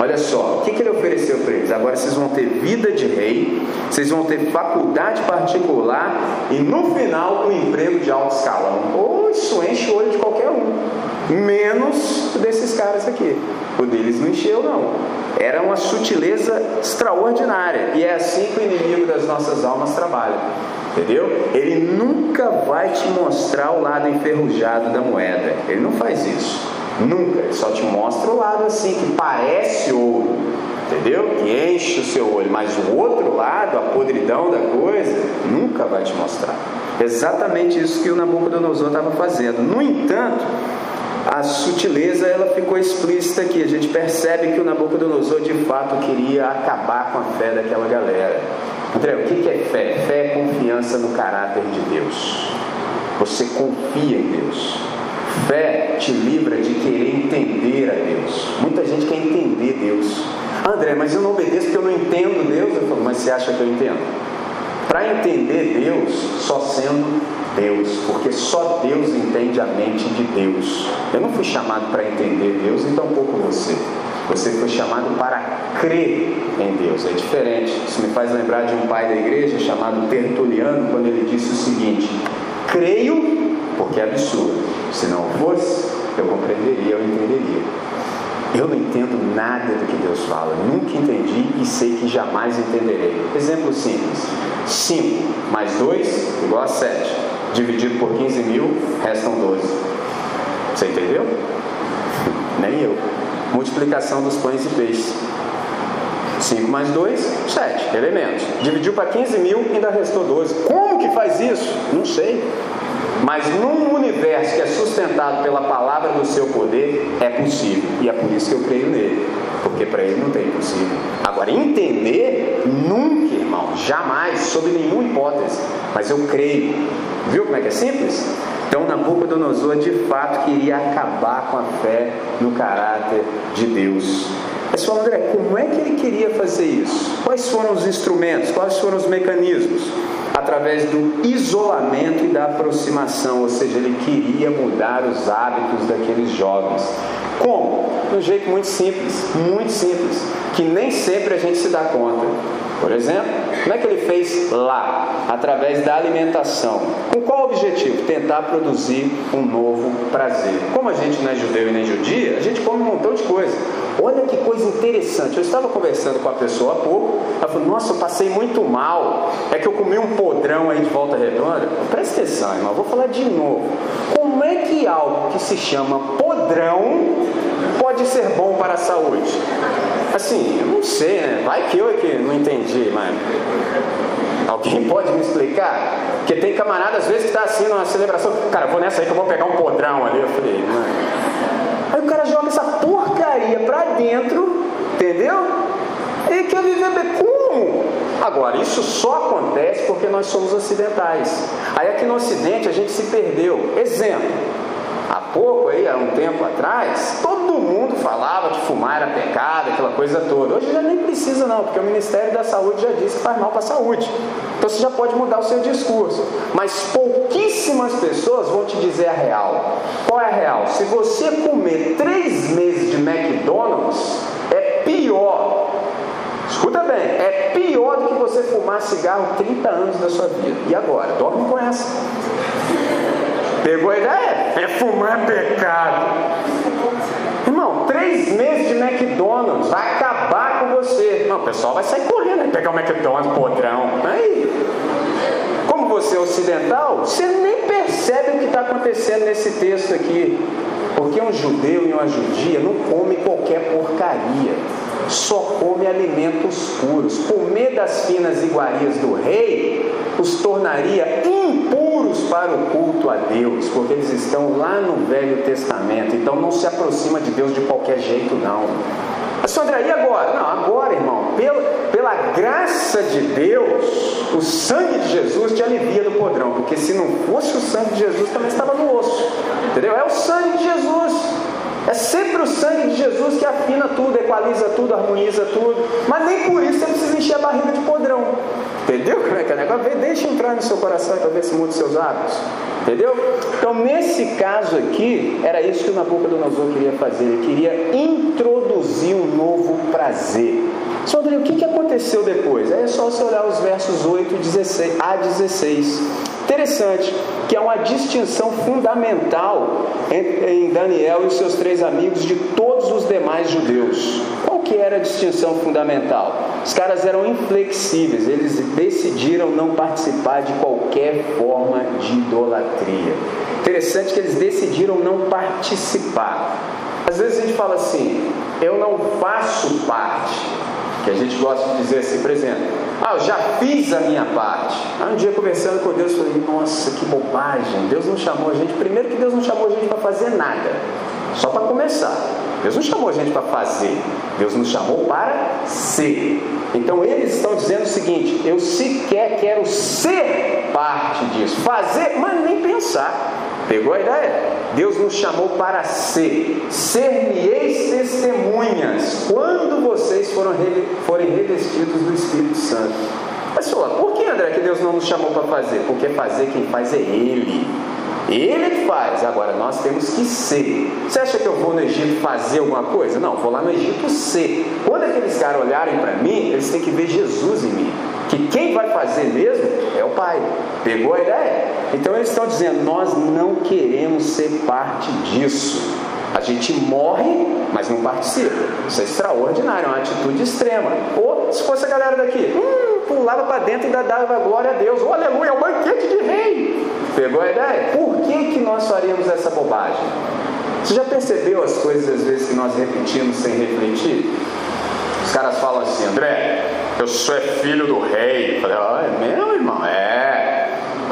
Olha só, o que, que ele ofereceu para eles? Agora vocês vão ter vida de rei, vocês vão ter faculdade particular e no final um emprego de alto escalão. Ou isso enche o olho de qualquer um, menos desses caras aqui. O deles não encheu, não. Era uma sutileza extraordinária e é assim que o inimigo das nossas almas trabalha. Entendeu? Ele nunca vai te mostrar o lado enferrujado da moeda. Ele não faz isso. Nunca. Ele só te mostra o lado assim, que parece ouro. Entendeu? Que enche o seu olho. Mas o outro lado, a podridão da coisa, nunca vai te mostrar. Exatamente isso que o Nabucodonosor estava fazendo. No entanto, a sutileza ela ficou explícita aqui. A gente percebe que o Nabucodonosor de fato queria acabar com a fé daquela galera. André, o que é fé? Fé é confiança no caráter de Deus. Você confia em Deus. Fé te livra de querer entender a Deus. Muita gente quer entender Deus. André, mas eu não obedeço porque eu não entendo Deus. Eu falo, mas você acha que eu entendo? Para entender Deus, só sendo Deus, porque só Deus entende a mente de Deus. Eu não fui chamado para entender Deus e tampouco você. Você foi chamado para crer em Deus. É diferente. Isso me faz lembrar de um pai da igreja chamado Tertuliano, quando ele disse o seguinte: Creio porque é absurdo. Se não fosse, eu compreenderia, eu entenderia. Eu não entendo nada do que Deus fala, nunca entendi e sei que jamais entenderei. Exemplo simples: 5 mais 2 igual a 7. Dividido por 15 mil, restam 12. Você entendeu? Nem eu multiplicação dos pães e peixes. 5 mais 2, 7 elementos. Dividiu para 15 mil ainda restou 12. Como que faz isso? Não sei. Mas num universo que é sustentado pela palavra do seu poder, é possível. E é por isso que eu creio nele. Porque para ele não tem impossível. Agora, entender, nunca, irmão, jamais, sob nenhuma hipótese. Mas eu creio. Viu como é que é simples? Então Nabucodonosor de fato queria acabar com a fé no caráter de Deus. Fala, André, como é que ele queria fazer isso? Quais foram os instrumentos? Quais foram os mecanismos? Através do isolamento e da aproximação, ou seja, ele queria mudar os hábitos daqueles jovens. Como? De um jeito muito simples, muito simples, que nem sempre a gente se dá conta. Por exemplo, como é que ele fez lá? Através da alimentação. Com qual objetivo? Tentar produzir um novo prazer. Como a gente não é judeu e nem judia, a gente come um montão de coisa. Olha que coisa interessante. Eu estava conversando com a pessoa há pouco. Ela falou: Nossa, eu passei muito mal. É que eu comi um podrão aí de volta redonda. Presta atenção, irmão. Vou falar de novo. Como é que algo que se chama podrão pode ser bom para a saúde? Assim, eu não sei, né? Vai que eu é que não entendi, mas. Alguém pode me explicar? Porque tem camarada às vezes que está assim numa celebração, cara, vou nessa aí que eu vou pegar um podrão ali. Eu falei, mano. Aí o cara joga essa porcaria pra dentro, entendeu? E quer viver bem. Como? Agora, isso só acontece porque nós somos ocidentais. Aí aqui no Ocidente a gente se perdeu. Exemplo. Há pouco aí, há um tempo atrás, todo mundo falava que fumar era pecado, aquela coisa toda. Hoje já nem precisa não, porque o Ministério da Saúde já disse que faz mal para a saúde. Então você já pode mudar o seu discurso. Mas pouquíssimas pessoas vão te dizer a real. Qual é a real? Se você comer três meses de McDonald's, é pior Escuta bem, é pior do que você fumar cigarro 30 anos da sua vida. E agora? Dorme com essa. Pegou a ideia? É fumar pecado. Três meses de McDonald's vai acabar com você. Não, o pessoal vai sair correndo, vai pegar o McDonald's podrão. Aí, como você é ocidental, você nem percebe o que está acontecendo nesse texto aqui. Porque um judeu e uma judia não come qualquer porcaria, só come alimentos puros. Comer das finas iguarias do rei os tornaria para o culto a Deus, porque eles estão lá no Velho Testamento, então não se aproxima de Deus de qualquer jeito, não. Mas André, e agora? Não, agora, irmão, pela, pela graça de Deus, o sangue de Jesus te alivia do podrão, porque se não fosse o sangue de Jesus, também estava no osso. Entendeu? É o sangue de Jesus. É sempre o sangue de Jesus que afina tudo, equaliza tudo, harmoniza tudo. Mas nem por isso você precisa encher a barriga de podrão. Entendeu como é que é o negócio? Deixa entrar no seu coração para ver se muda os seus hábitos. Entendeu? Então, nesse caso aqui, era isso que o Nabucodonosor queria fazer. Ele queria introduzir um novo prazer. Só o que, que aconteceu depois? É só você olhar os versos 8 16, a 16. Interessante que há uma distinção fundamental em Daniel e seus três amigos de todos os demais judeus. Qual que era a distinção fundamental? Os caras eram inflexíveis, eles decidiram não participar de qualquer forma de idolatria. Interessante que eles decidiram não participar. Às vezes a gente fala assim, eu não faço parte, que a gente gosta de dizer assim, por exemplo, ah, eu já fiz a minha parte. Aí um dia conversando com Deus, falei, nossa, que bobagem. Deus não chamou a gente. Primeiro que Deus não chamou a gente para fazer nada. Só para começar. Deus não chamou a gente para fazer. Deus nos chamou para ser. Então eles estão dizendo o seguinte: eu sequer quero ser parte disso. Fazer, mas nem pensar. Pegou a ideia? Deus nos chamou para ser. Ser-me-eis testemunhas quando vocês foram, forem revestidos do Espírito Santo. Fala, por que André que Deus não nos chamou para fazer? Porque fazer quem faz é Ele. Ele faz, agora nós temos que ser. Você acha que eu vou no Egito fazer alguma coisa? Não, vou lá no Egito ser. Quando aqueles caras olharem para mim, eles têm que ver Jesus em mim. Que quem vai fazer mesmo é o Pai. Pegou a ideia? Então eles estão dizendo: nós não queremos ser parte disso. A gente morre, mas não participa. Isso é extraordinário, é uma atitude extrema. Ou se fosse a galera daqui, hum, pulava para dentro e dava glória a Deus. Oh, aleluia, é o banquete de rei. Pegou a ideia? Por que, que nós faríamos essa bobagem? Você já percebeu as coisas às vezes que nós repetimos sem refletir? Os caras falam assim, André, eu sou é filho do rei. Eu falei, ah, é meu irmão? É.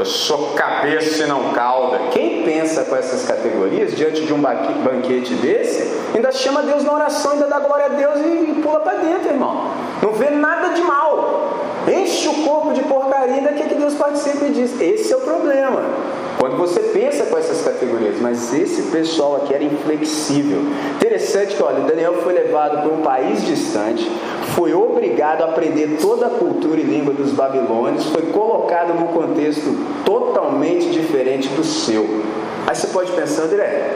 Eu sou cabeça e não cauda. Quem pensa com essas categorias diante de um banquete desse, ainda chama Deus na oração, ainda dá glória a Deus e, pula para dentro, irmão. Não vê nada de mal. Enche o corpo de porcaria, ainda quer que Deus participe e diz. Esse é o problema. Quando você pensa com essas categorias, mas esse pessoal aqui era inflexível. Interessante que, olha, Daniel foi levado para um país distante, foi obrigado a aprender toda a cultura e língua dos babilônios, foi colocado num contexto totalmente diferente do seu. Aí você pode pensar, André,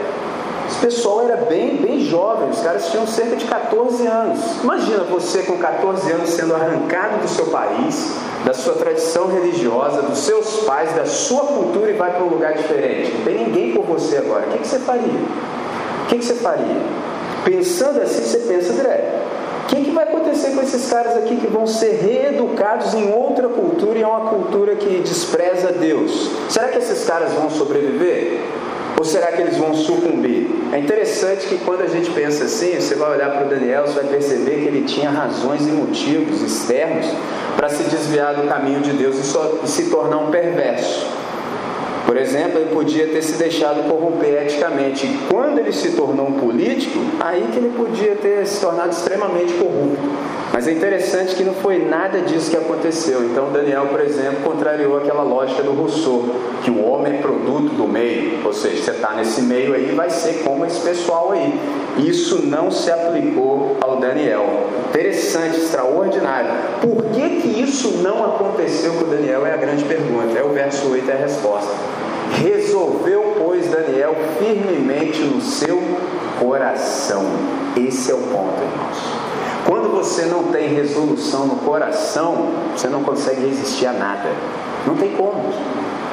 esse pessoal era bem, bem jovem, os caras tinham cerca de 14 anos. Imagina você com 14 anos sendo arrancado do seu país, da sua tradição religiosa, dos seus pais, da sua cultura e vai para um lugar diferente. Não tem ninguém por você agora. O que, que você faria? O que, que você faria? Pensando assim, você pensa, André, o que, que vai acontecer com esses caras aqui que vão ser reeducados em outra cultura e é uma cultura que despreza Deus? Será que esses caras vão sobreviver? Ou será que eles vão sucumbir? É interessante que quando a gente pensa assim, você vai olhar para o Daniel, você vai perceber que ele tinha razões e motivos externos para se desviar do caminho de Deus e, só, e se tornar um perverso. Por exemplo, ele podia ter se deixado corromper eticamente. Quando ele se tornou um político, aí que ele podia ter se tornado extremamente corrupto. Mas é interessante que não foi nada disso que aconteceu. Então, Daniel, por exemplo, contrariou aquela lógica do Rousseau, que o homem é produto do meio. Ou seja, você está nesse meio aí, vai ser como esse pessoal aí. Isso não se aplicou ao Daniel. Interessante, extraordinário. Por que, que isso não aconteceu com o Daniel? É a grande pergunta. É o verso 8 é a resposta. Resolveu, pois, Daniel firmemente no seu coração. Esse é o ponto, irmãos. Quando você não tem resolução no coração, você não consegue resistir a nada. Não tem como.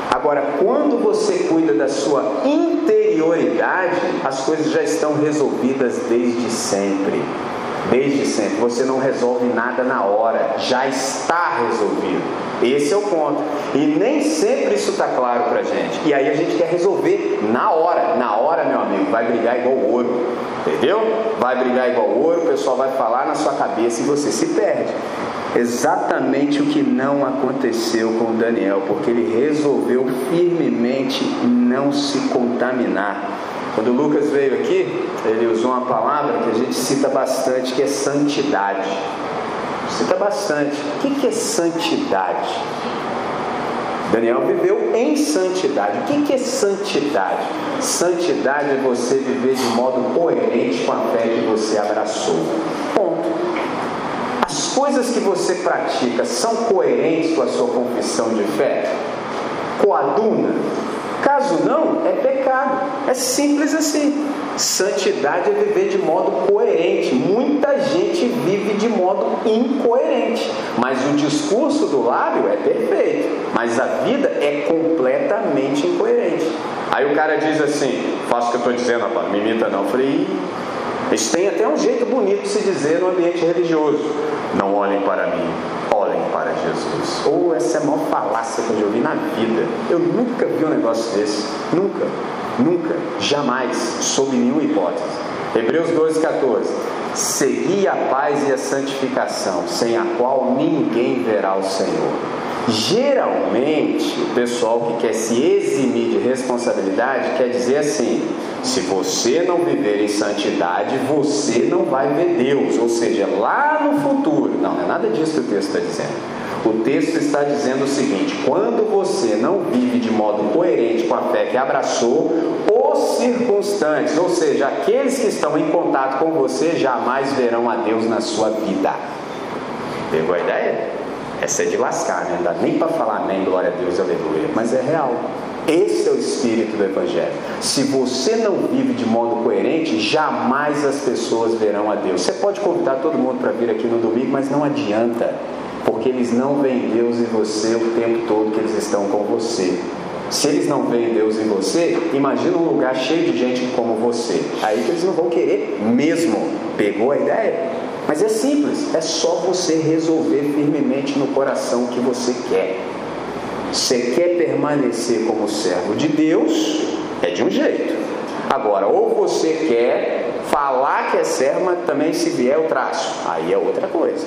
Agora, quando você cuida da sua interioridade, as coisas já estão resolvidas desde sempre. Desde sempre. Você não resolve nada na hora, já está resolvido. Esse é o ponto. E nem sempre isso está claro para a gente. E aí a gente quer resolver na hora. Na hora, meu amigo, vai brigar igual ouro. Entendeu? Vai brigar igual ouro, o pessoal vai falar na sua cabeça e você se perde. exatamente o que não aconteceu com Daniel, porque ele resolveu firmemente não se contaminar. Quando Lucas veio aqui, ele usou uma palavra que a gente cita bastante, que é santidade. Cita bastante. O que é santidade? Daniel viveu em santidade. O que é santidade? Santidade é você viver de modo coerente com a fé que você abraçou. Ponto. As coisas que você pratica são coerentes com a sua confissão de fé? Coaduna? Caso não, é pecado. É simples assim. Santidade é viver de modo coerente. Muita gente vive de modo incoerente, mas o discurso do lábio é perfeito, mas a vida é completamente incoerente. Aí o cara diz assim: faço o que eu estou dizendo, rapaz, me imita não. Eu falei: isso tem até um jeito bonito de se dizer no ambiente religioso: não olhem para mim, olhem para Jesus. Ou oh, essa é a maior falácia que eu já ouvi na vida. Eu nunca vi um negócio desse. Nunca. Nunca, jamais, sob nenhuma hipótese. Hebreus 12, 14. Segui a paz e a santificação, sem a qual ninguém verá o Senhor. Geralmente, o pessoal que quer se eximir de responsabilidade quer dizer assim: se você não viver em santidade, você não vai ver Deus, ou seja, lá no futuro. Não, não é nada disso que o texto está dizendo. O texto está dizendo o seguinte: quando você não vive de modo coerente com a fé que abraçou, os circunstantes, ou seja, aqueles que estão em contato com você, jamais verão a Deus na sua vida. Pegou a ideia? Essa é de lascar, né? Não dá nem para falar amém, glória a Deus, aleluia. Mas é real. Esse é o espírito do Evangelho. Se você não vive de modo coerente, jamais as pessoas verão a Deus. Você pode convidar todo mundo para vir aqui no domingo, mas não adianta porque eles não veem Deus em você o tempo todo que eles estão com você. Se eles não veem Deus em você, imagina um lugar cheio de gente como você. Aí que eles não vão querer mesmo. Pegou a ideia? Mas é simples, é só você resolver firmemente no coração o que você quer. Você quer permanecer como servo de Deus, é de um jeito. Agora, ou você quer falar que é servo, mas também se vier o traço, aí é outra coisa.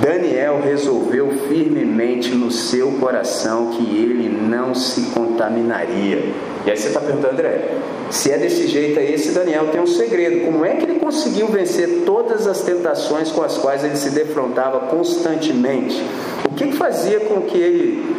Daniel resolveu firmemente no seu coração que ele não se contaminaria. E aí você está perguntando, André, se é desse jeito aí, esse Daniel tem um segredo. Como é que ele conseguiu vencer todas as tentações com as quais ele se defrontava constantemente? O que fazia com que ele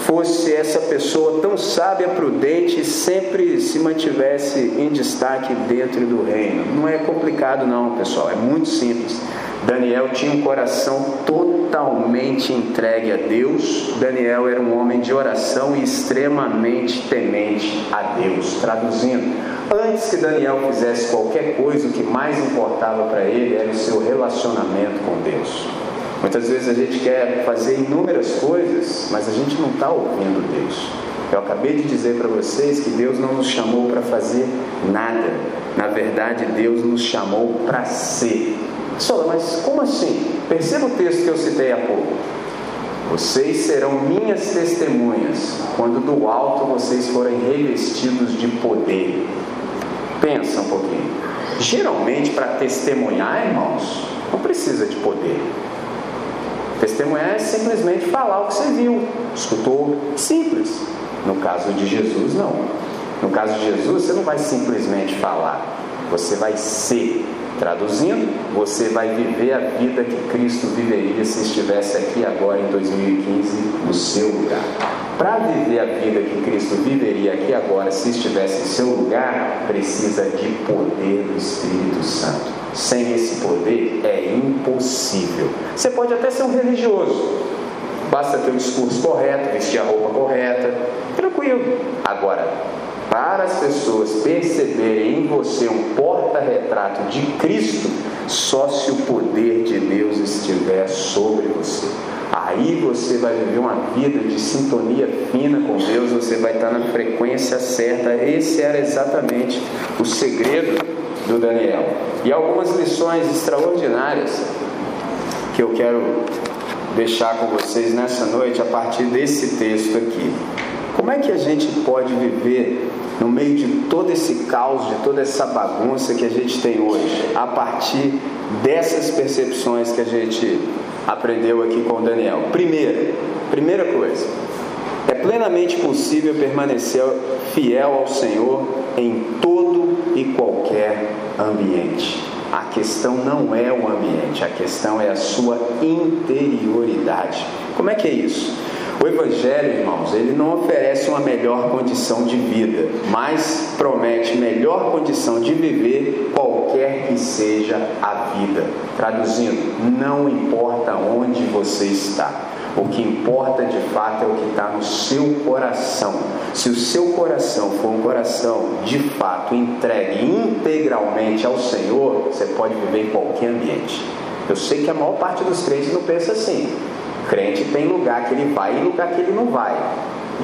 fosse essa pessoa tão sábia, prudente e sempre se mantivesse em destaque dentro do reino? Não é complicado, não, pessoal, é muito simples. Daniel tinha um coração totalmente entregue a Deus. Daniel era um homem de oração e extremamente temente a Deus. Traduzindo, antes que Daniel fizesse qualquer coisa, o que mais importava para ele era o seu relacionamento com Deus. Muitas vezes a gente quer fazer inúmeras coisas, mas a gente não está ouvindo Deus. Eu acabei de dizer para vocês que Deus não nos chamou para fazer nada. Na verdade, Deus nos chamou para ser. Sola, mas como assim? Perceba o texto que eu citei há pouco. Vocês serão minhas testemunhas quando do alto vocês forem revestidos de poder. Pensa um pouquinho. Geralmente, para testemunhar, irmãos, não precisa de poder. Testemunhar é simplesmente falar o que você viu, escutou, simples. No caso de Jesus, não. No caso de Jesus, você não vai simplesmente falar, você vai ser Traduzindo, você vai viver a vida que Cristo viveria se estivesse aqui agora em 2015 no seu lugar. Para viver a vida que Cristo viveria aqui agora se estivesse em seu lugar, precisa de poder do Espírito Santo. Sem esse poder é impossível. Você pode até ser um religioso, basta ter o discurso correto, vestir a roupa correta, tranquilo. Agora, para as pessoas perceberem em você um porta-retrato de Cristo, só se o poder de Deus estiver sobre você. Aí você vai viver uma vida de sintonia fina com Deus, você vai estar na frequência certa. Esse era exatamente o segredo do Daniel. E algumas lições extraordinárias que eu quero deixar com vocês nessa noite a partir desse texto aqui. Como é que a gente pode viver no meio de todo esse caos, de toda essa bagunça que a gente tem hoje, a partir dessas percepções que a gente aprendeu aqui com Daniel? Primeiro, primeira coisa, é plenamente possível permanecer fiel ao Senhor em todo e qualquer ambiente. A questão não é o ambiente, a questão é a sua interioridade. Como é que é isso? O Evangelho, irmãos, ele não oferece uma melhor condição de vida, mas promete melhor condição de viver qualquer que seja a vida. Traduzindo, não importa onde você está. O que importa de fato é o que está no seu coração. Se o seu coração for um coração de fato entregue integralmente ao Senhor, você pode viver em qualquer ambiente. Eu sei que a maior parte dos crentes não pensa assim. Crente tem lugar que ele vai e lugar que ele não vai.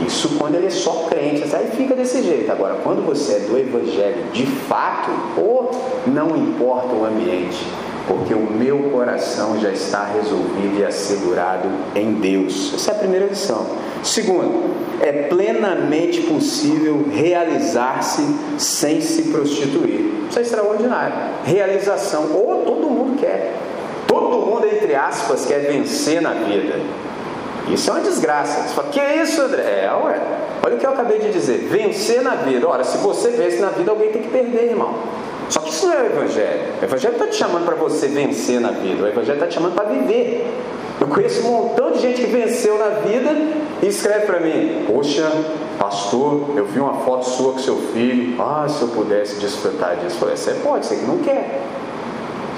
Isso quando ele é só crente, aí fica desse jeito. Agora, quando você é do Evangelho de fato, ou não importa o ambiente, porque o meu coração já está resolvido e assegurado em Deus. Essa é a primeira lição. Segundo, é plenamente possível realizar-se sem se prostituir. Isso é extraordinário. Realização, ou todo mundo quer. Todo mundo, entre aspas, quer vencer na vida. Isso é uma desgraça. Você fala, que é isso, André? É, ué. Olha o que eu acabei de dizer. Vencer na vida. Ora, se você vence na vida, alguém tem que perder, irmão. Só que isso não é o Evangelho. O Evangelho está te chamando para você vencer na vida. O Evangelho está te chamando para viver. Eu conheço um montão de gente que venceu na vida e escreve para mim: Poxa, pastor, eu vi uma foto sua com seu filho. Ah, se eu pudesse desfrutar disso. Eu falei: Você pode, você que não quer.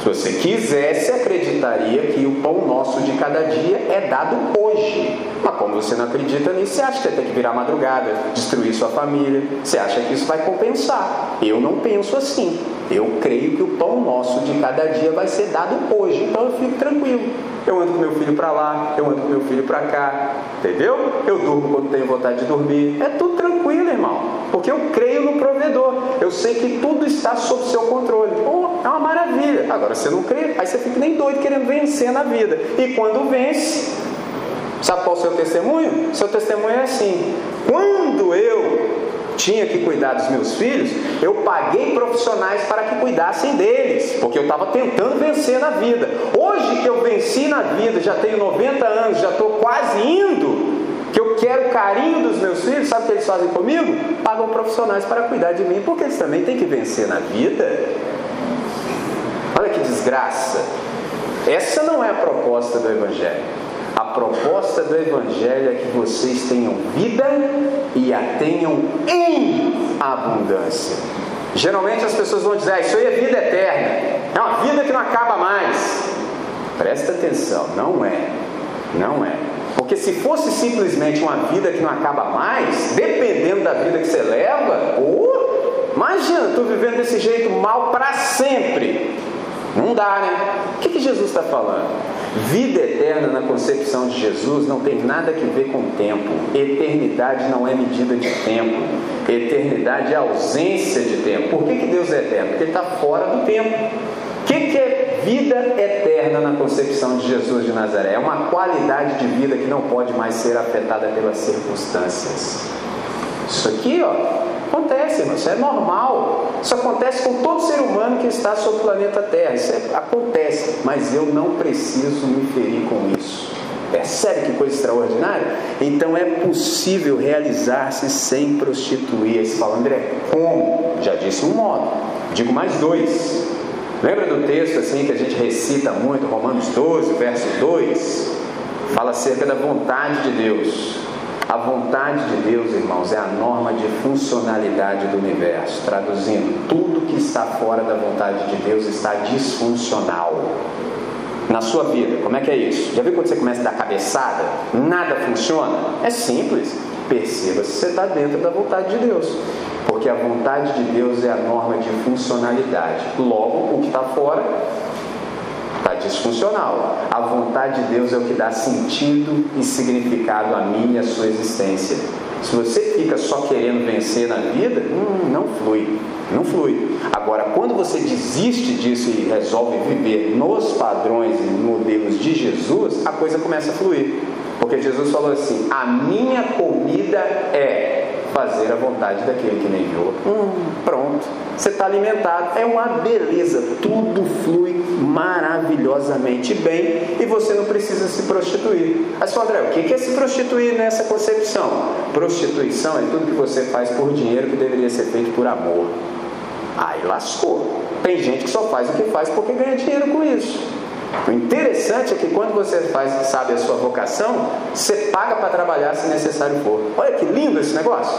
Se você quisesse, acreditaria que o pão nosso de cada dia é dado hoje. Mas como você não acredita nisso, você acha que tem que virar madrugada, destruir sua família. Você acha que isso vai compensar. Eu não penso assim. Eu creio que o pão nosso de cada dia vai ser dado hoje. Então eu fico tranquilo. Eu ando com meu filho para lá, eu ando com meu filho para cá, entendeu? Eu durmo quando tenho vontade de dormir. É tudo tranquilo, irmão, porque eu creio no provedor. Eu sei que tudo está sob seu controle. Oh, é uma maravilha. Agora você não crê, aí você fica nem doido querendo vencer na vida. E quando vence, sabe qual é o seu testemunho? Seu testemunho é assim: quando tinha que cuidar dos meus filhos, eu paguei profissionais para que cuidassem deles, porque eu estava tentando vencer na vida. Hoje que eu venci na vida, já tenho 90 anos, já estou quase indo, que eu quero o carinho dos meus filhos, sabe o que eles fazem comigo? Pagam profissionais para cuidar de mim, porque eles também têm que vencer na vida. Olha que desgraça. Essa não é a proposta do Evangelho. Proposta do Evangelho é que vocês tenham vida e a tenham em abundância. Geralmente as pessoas vão dizer: ah, Isso aí é vida eterna, é uma vida que não acaba mais. Presta atenção, não é, não é. Porque se fosse simplesmente uma vida que não acaba mais, dependendo da vida que você leva, oh, imagina, tu vivendo desse jeito mal para sempre. Não dá, né? O que, que Jesus está falando? Vida eterna na concepção de Jesus não tem nada a ver com tempo. Eternidade não é medida de tempo. Eternidade é ausência de tempo. Por que, que Deus é eterno? Porque Ele está fora do tempo. O que, que é vida eterna na concepção de Jesus de Nazaré? É uma qualidade de vida que não pode mais ser afetada pelas circunstâncias. Isso aqui, ó, Acontece, irmão, isso é normal. Isso acontece com todo ser humano que está sobre o planeta Terra. Isso é, acontece, mas eu não preciso me ferir com isso. Percebe que coisa extraordinária? Então é possível realizar-se sem prostituir. Aí você fala, André, como? Já disse um modo. Digo mais dois. Lembra do texto assim que a gente recita muito, Romanos 12, verso 2? Fala acerca da vontade de Deus. A vontade de Deus, irmãos, é a norma de funcionalidade do universo. Traduzindo, tudo que está fora da vontade de Deus está disfuncional. Na sua vida, como é que é isso? Já viu quando você começa a dar cabeçada? Nada funciona? É simples. Perceba se você está dentro da vontade de Deus. Porque a vontade de Deus é a norma de funcionalidade. Logo, o que está fora está disfuncional. A vontade de Deus é o que dá sentido e significado a mim e à sua existência. Se você fica só querendo vencer na vida, hum, não flui, não flui. Agora, quando você desiste disso e resolve viver nos padrões e modelos de Jesus, a coisa começa a fluir. Porque Jesus falou assim: a minha comida é fazer a vontade daquele que me enviou. Hum, pronto. Você está alimentado. É uma beleza. Tudo flui maravilhosamente bem e você não precisa se prostituir. Mas, André, o que é se prostituir nessa concepção? Prostituição é tudo que você faz por dinheiro que deveria ser feito por amor. Aí lascou. Tem gente que só faz o que faz porque ganha dinheiro com isso. O interessante é que quando você faz, sabe a sua vocação, você paga para trabalhar se necessário for. Olha que lindo esse negócio.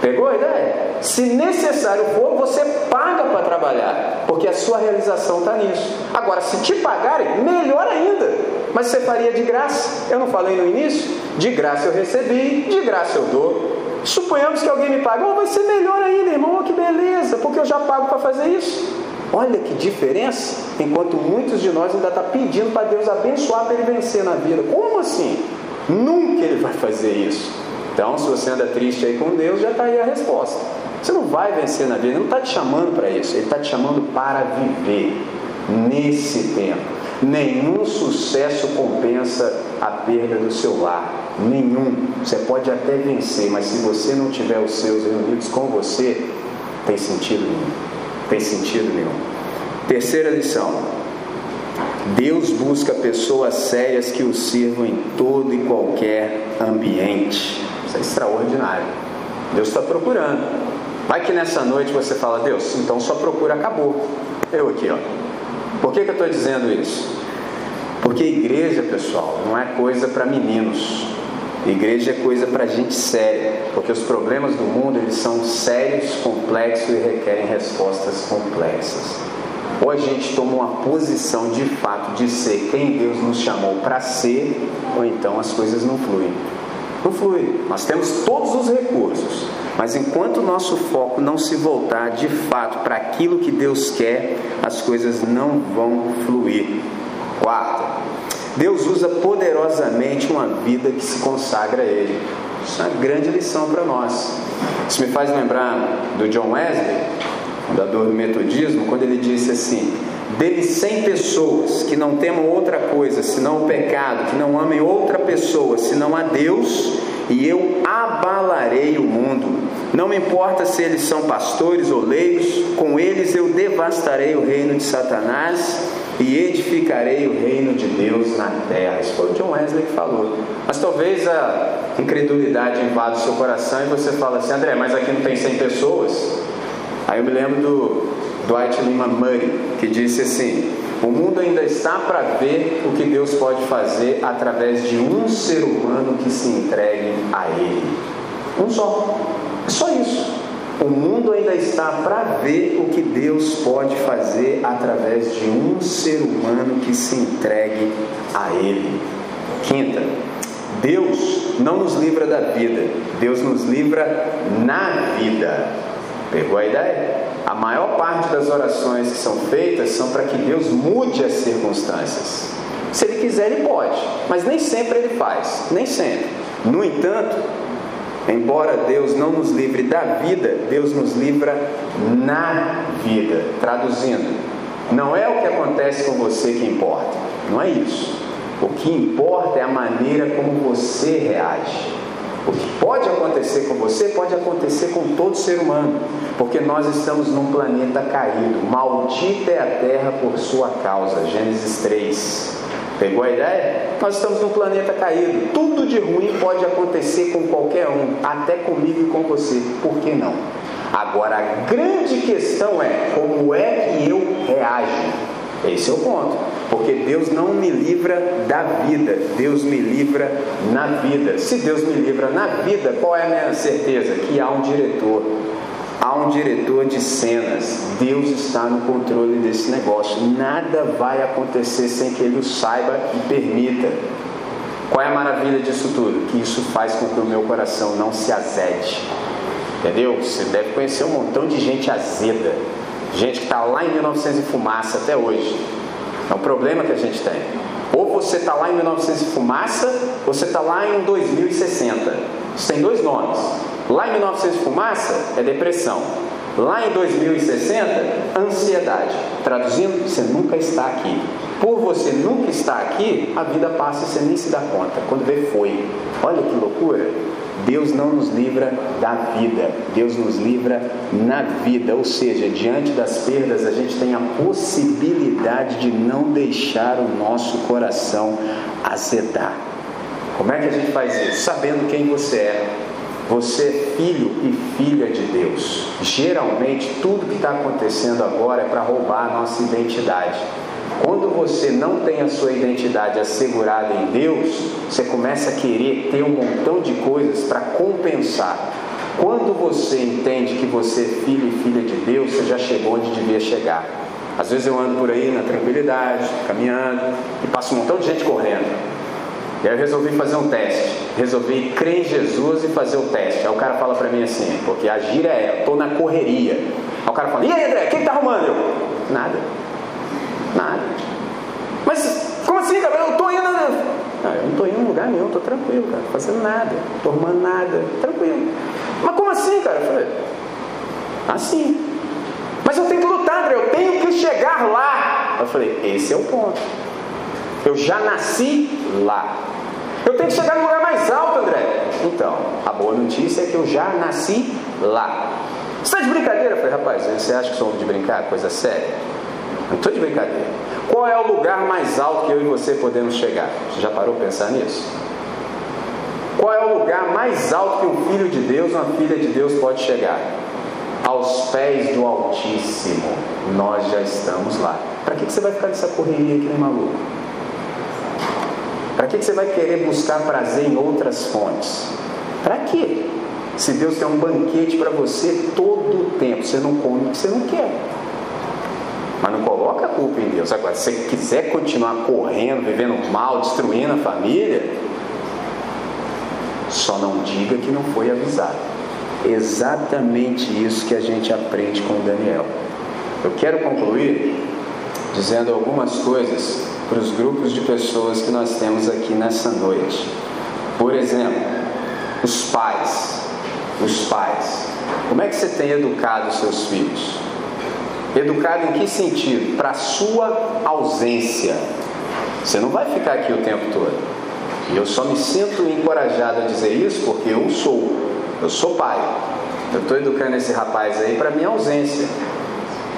Pegou a ideia? Se necessário for, você paga para trabalhar, porque a sua realização está nisso. Agora, se te pagarem, melhor ainda. Mas você faria de graça. Eu não falei no início? De graça eu recebi, de graça eu dou. Suponhamos que alguém me pague, oh, vai ser melhor ainda, irmão, oh, que beleza, porque eu já pago para fazer isso. Olha que diferença, enquanto muitos de nós ainda estão tá pedindo para Deus abençoar para ele vencer na vida. Como assim? Nunca ele vai fazer isso. Então, se você anda triste aí com Deus, já está aí a resposta. Você não vai vencer na vida, ele não está te chamando para isso, ele está te chamando para viver nesse tempo. Nenhum sucesso compensa a perda do seu lar. Nenhum. Você pode até vencer, mas se você não tiver os seus reunidos com você, tem sentido nenhum. Tem sentido nenhum. Terceira lição. Deus busca pessoas sérias que o sirvam em todo e qualquer ambiente. Isso é extraordinário. Deus está procurando. Vai que nessa noite você fala, Deus, então sua procura acabou. Eu aqui, ó. Por que, que eu estou dizendo isso? Porque igreja, pessoal, não é coisa para meninos. Igreja é coisa para gente séria, porque os problemas do mundo eles são sérios, complexos e requerem respostas complexas. Ou a gente toma uma posição de fato de ser quem Deus nos chamou para ser, ou então as coisas não fluem. Não flui. Nós temos todos os recursos, mas enquanto o nosso foco não se voltar de fato para aquilo que Deus quer, as coisas não vão fluir. Quarto, Deus usa poderosamente uma vida que se consagra a Ele. Isso é uma grande lição para nós. Isso me faz lembrar do John Wesley, fundador do metodismo, quando ele disse assim: Dele cem pessoas que não temam outra coisa senão o pecado, que não amem outra pessoa senão a Deus, e eu abalarei o mundo. Não me importa se eles são pastores ou leigos, com eles eu devastarei o reino de Satanás e edificarei o reino de Deus na terra. Isso foi o John Wesley que falou. Mas talvez a incredulidade invada o seu coração e você fala assim, André, mas aqui não tem 100 pessoas. Aí eu me lembro do Dwight Lima Murray, que disse assim: O mundo ainda está para ver o que Deus pode fazer através de um ser humano que se entregue a Ele. Um só. É só isso. O mundo ainda está para ver o que Deus pode fazer através de um ser humano que se entregue a Ele. Quinta, Deus não nos livra da vida, Deus nos livra na vida. Pegou a ideia? A maior parte das orações que são feitas são para que Deus mude as circunstâncias. Se Ele quiser, Ele pode, mas nem sempre Ele faz, nem sempre. No entanto, embora Deus não nos livre da vida, Deus nos livra na vida. Traduzindo, não é o que acontece com você que importa, não é isso. O que importa é a maneira como você reage. O que pode acontecer com você pode acontecer com todo ser humano, porque nós estamos num planeta caído. Maldita é a terra por sua causa. Gênesis 3. Pegou a ideia? Nós estamos num planeta caído. Tudo de ruim pode acontecer com qualquer um, até comigo e com você. Por que não? Agora, a grande questão é como é que eu reajo. Esse é o ponto. Porque Deus não me livra da vida, Deus me livra na vida. Se Deus me livra na vida, qual é a minha certeza? Que há um diretor. Há um diretor de cenas. Deus está no controle desse negócio. Nada vai acontecer sem que ele o saiba e permita. Qual é a maravilha disso tudo? Que isso faz com que o meu coração não se azede. Entendeu? Você deve conhecer um montão de gente azeda Gente que está lá em 1900 e fumaça até hoje. É um problema que a gente tem. Ou você está lá em 1900 e fumaça, ou você está lá em 2060. Isso tem dois nomes. Lá em 1900 e fumaça é depressão. Lá em 2060, ansiedade. Traduzindo, você nunca está aqui. Por você nunca estar aqui, a vida passa e você nem se dá conta. Quando vê, foi. Olha que loucura. Deus não nos livra da vida, Deus nos livra na vida, ou seja, diante das perdas a gente tem a possibilidade de não deixar o nosso coração azedar. Como é que a gente faz isso? Sabendo quem você é. Você é filho e filha de Deus. Geralmente, tudo que está acontecendo agora é para roubar a nossa identidade. Quando você não tem a sua identidade assegurada em Deus, você começa a querer ter um montão de coisas para compensar. Quando você entende que você é filho e filha de Deus, você já chegou onde devia chegar. Às vezes eu ando por aí na tranquilidade, caminhando, e passa um montão de gente correndo. E aí eu resolvi fazer um teste. Resolvi crer em Jesus e fazer o teste. Aí o cara fala para mim assim, porque a gíria é, eu tô na correria. Aí o cara fala, e aí André, quem tá arrumando? Eu, nada. Nada. Mas como assim, cara? Eu estou indo. Não, eu não estou indo em lugar nenhum, estou tranquilo, cara. Não fazendo nada, estou arrumando nada, tranquilo. Mas como assim, cara? Eu falei, assim. Mas eu tenho que lutar, André, eu tenho que chegar lá. Eu falei, esse é o ponto. Eu já nasci lá. Tenho que chegar no lugar mais alto, André. Então, a boa notícia é que eu já nasci lá. Você está de brincadeira? Eu falei, rapaz, você acha que sou de brincar? Coisa séria. Não estou de brincadeira. Qual é o lugar mais alto que eu e você podemos chegar? Você já parou para pensar nisso? Qual é o lugar mais alto que um filho de Deus, uma filha de Deus pode chegar? Aos pés do Altíssimo. Nós já estamos lá. Para que você vai ficar nessa correria aqui, maluco? Para que você vai querer buscar prazer em outras fontes? Para quê? Se Deus tem um banquete para você todo o tempo, você não come o que você não quer. Mas não coloca a culpa em Deus. Agora, se você quiser continuar correndo, vivendo mal, destruindo a família, só não diga que não foi avisado. Exatamente isso que a gente aprende com Daniel. Eu quero concluir dizendo algumas coisas para os grupos de pessoas que nós temos aqui nessa noite. Por exemplo, os pais. Os pais. Como é que você tem educado seus filhos? Educado em que sentido? Para sua ausência. Você não vai ficar aqui o tempo todo. E eu só me sinto encorajado a dizer isso porque eu sou. Eu sou pai. Eu estou educando esse rapaz aí para minha ausência.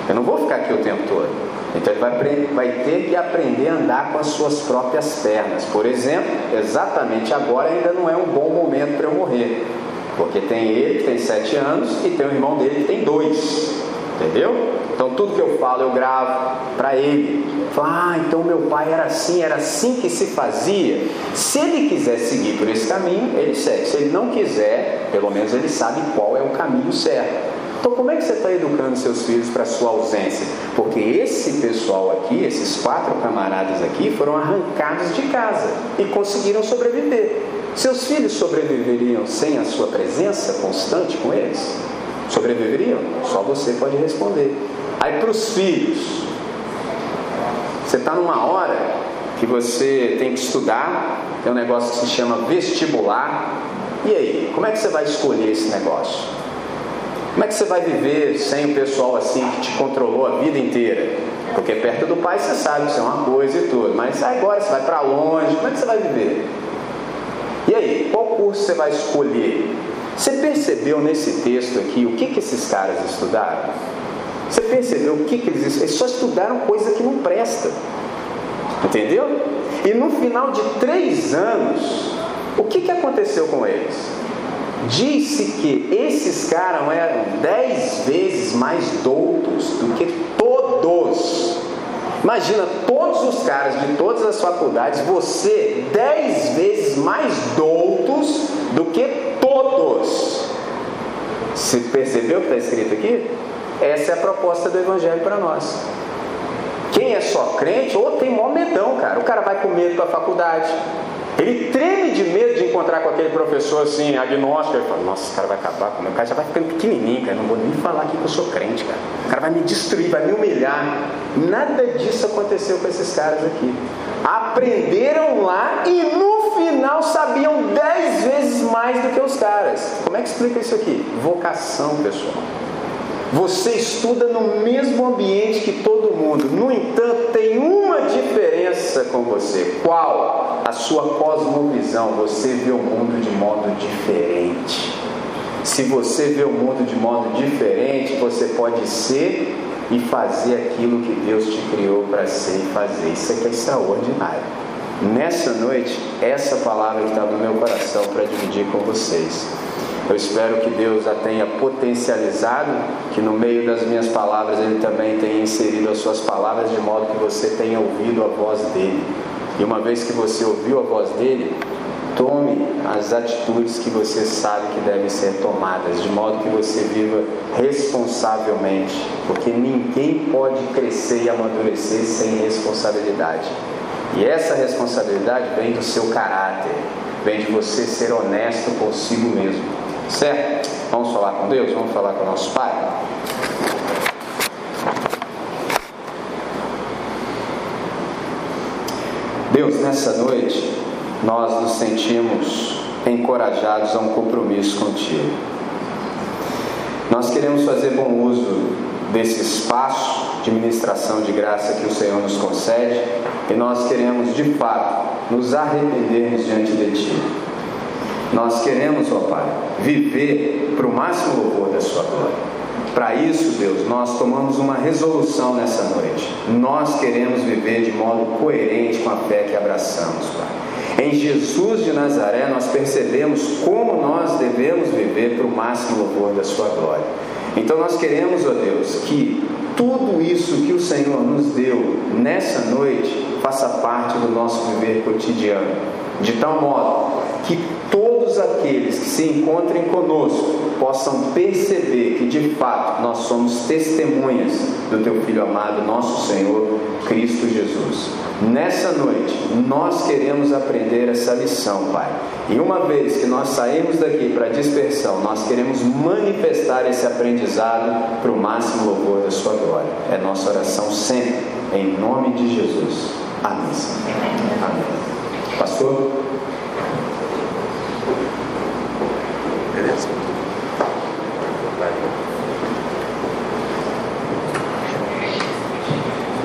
Eu não vou ficar aqui o tempo todo. Então ele vai, vai, ter que aprender a andar com as suas próprias pernas. Por exemplo, exatamente agora ainda não é um bom momento para eu morrer. Porque tem ele que tem sete anos e tem o irmão dele que tem dois. Entendeu? Então tudo que eu falo eu gravo para ele. Ah, então meu pai era assim, era assim que se fazia. Se ele quiser seguir por esse caminho, ele segue. Se ele não quiser, pelo menos ele sabe qual é o caminho certo. Então, como é que você está educando seus filhos para sua ausência? Porque esse pessoal aqui, esses quatro camaradas aqui, foram arrancados de casa e conseguiram sobreviver. Seus filhos sobreviveriam sem a sua presença constante com eles? Sobreviveriam? Só você pode responder. Aí para os filhos, você está numa hora que você tem que estudar, tem um negócio que se chama vestibular. E aí, como é que você vai escolher esse negócio? Como é que você vai viver sem o pessoal assim que te controlou a vida inteira? Porque perto do pai você sabe que é uma coisa e tudo, mas agora você vai para longe, como é que você vai viver? E aí, qual curso você vai escolher? Você percebeu nesse texto aqui o que, que esses caras estudaram? Você percebeu o que, que eles Eles só estudaram coisa que não presta. Entendeu? E no final de três anos, o que, que aconteceu com eles? Disse que esses caras eram dez vezes mais doutos do que todos. Imagina todos os caras de todas as faculdades, você dez vezes mais doutos do que todos. Você percebeu o que está escrito aqui? Essa é a proposta do Evangelho para nós. Quem é só crente, ou tem mó medão, cara. O cara vai com medo para a faculdade. Ele treme de medo de encontrar com aquele professor assim, agnóstico. Ele fala, nossa, esse cara vai acabar com o cara já vai ficando pequenininho, cara. Não vou nem falar aqui que eu sou crente, cara. O cara vai me destruir, vai me humilhar. Nada disso aconteceu com esses caras aqui. Aprenderam lá e no final sabiam dez vezes mais do que os caras. Como é que explica isso aqui? Vocação, pessoal. Você estuda no mesmo ambiente que todo mundo. No entanto, tem uma diferença com você. Qual? A sua cosmovisão. Você vê o mundo de modo diferente. Se você vê o mundo de modo diferente, você pode ser e fazer aquilo que Deus te criou para ser e fazer. Isso aqui é extraordinário. Nessa noite, essa palavra que está no meu coração para dividir com vocês. Eu espero que Deus a tenha potencializado, que no meio das minhas palavras Ele também tenha inserido as suas palavras de modo que você tenha ouvido a voz dele. E uma vez que você ouviu a voz dele, tome as atitudes que você sabe que devem ser tomadas, de modo que você viva responsavelmente, porque ninguém pode crescer e amadurecer sem responsabilidade. E essa responsabilidade vem do seu caráter, vem de você ser honesto consigo mesmo. Certo? Vamos falar com Deus? Vamos falar com o nosso Pai? Deus, nessa noite, nós nos sentimos encorajados a um compromisso contigo. Nós queremos fazer bom uso desse espaço de ministração de graça que o Senhor nos concede e nós queremos de fato nos arrependermos diante de Ti. Nós queremos, ó Pai, viver para o máximo louvor da Sua glória. Para isso, Deus, nós tomamos uma resolução nessa noite. Nós queremos viver de modo coerente com a fé que abraçamos, Pai. Em Jesus de Nazaré, nós percebemos como nós devemos viver para o máximo louvor da Sua glória. Então, nós queremos, ó Deus, que tudo isso que o Senhor nos deu nessa noite faça parte do nosso viver cotidiano, de tal modo que todos aqueles que se encontrem conosco possam perceber que de fato nós somos testemunhas do Teu Filho amado, nosso Senhor Cristo Jesus. Nessa noite, nós queremos aprender essa lição, Pai. E uma vez que nós saímos daqui para dispersão, nós queremos manifestar esse aprendizado para o máximo louvor da Sua glória. É nossa oração sempre, em nome de Jesus. Amém. Amém. Pastor? Beleza?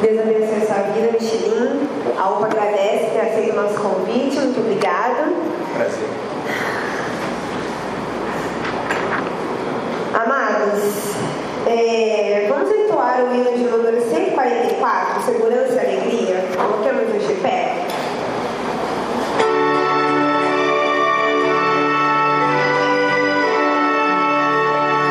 Deus abençoe a sua vida, Michelin. A UPA agradece por ter aceito o nosso convite. Muito obrigado. Prazer. Amados, é, vamos entoar o hino de número 144, Segurança e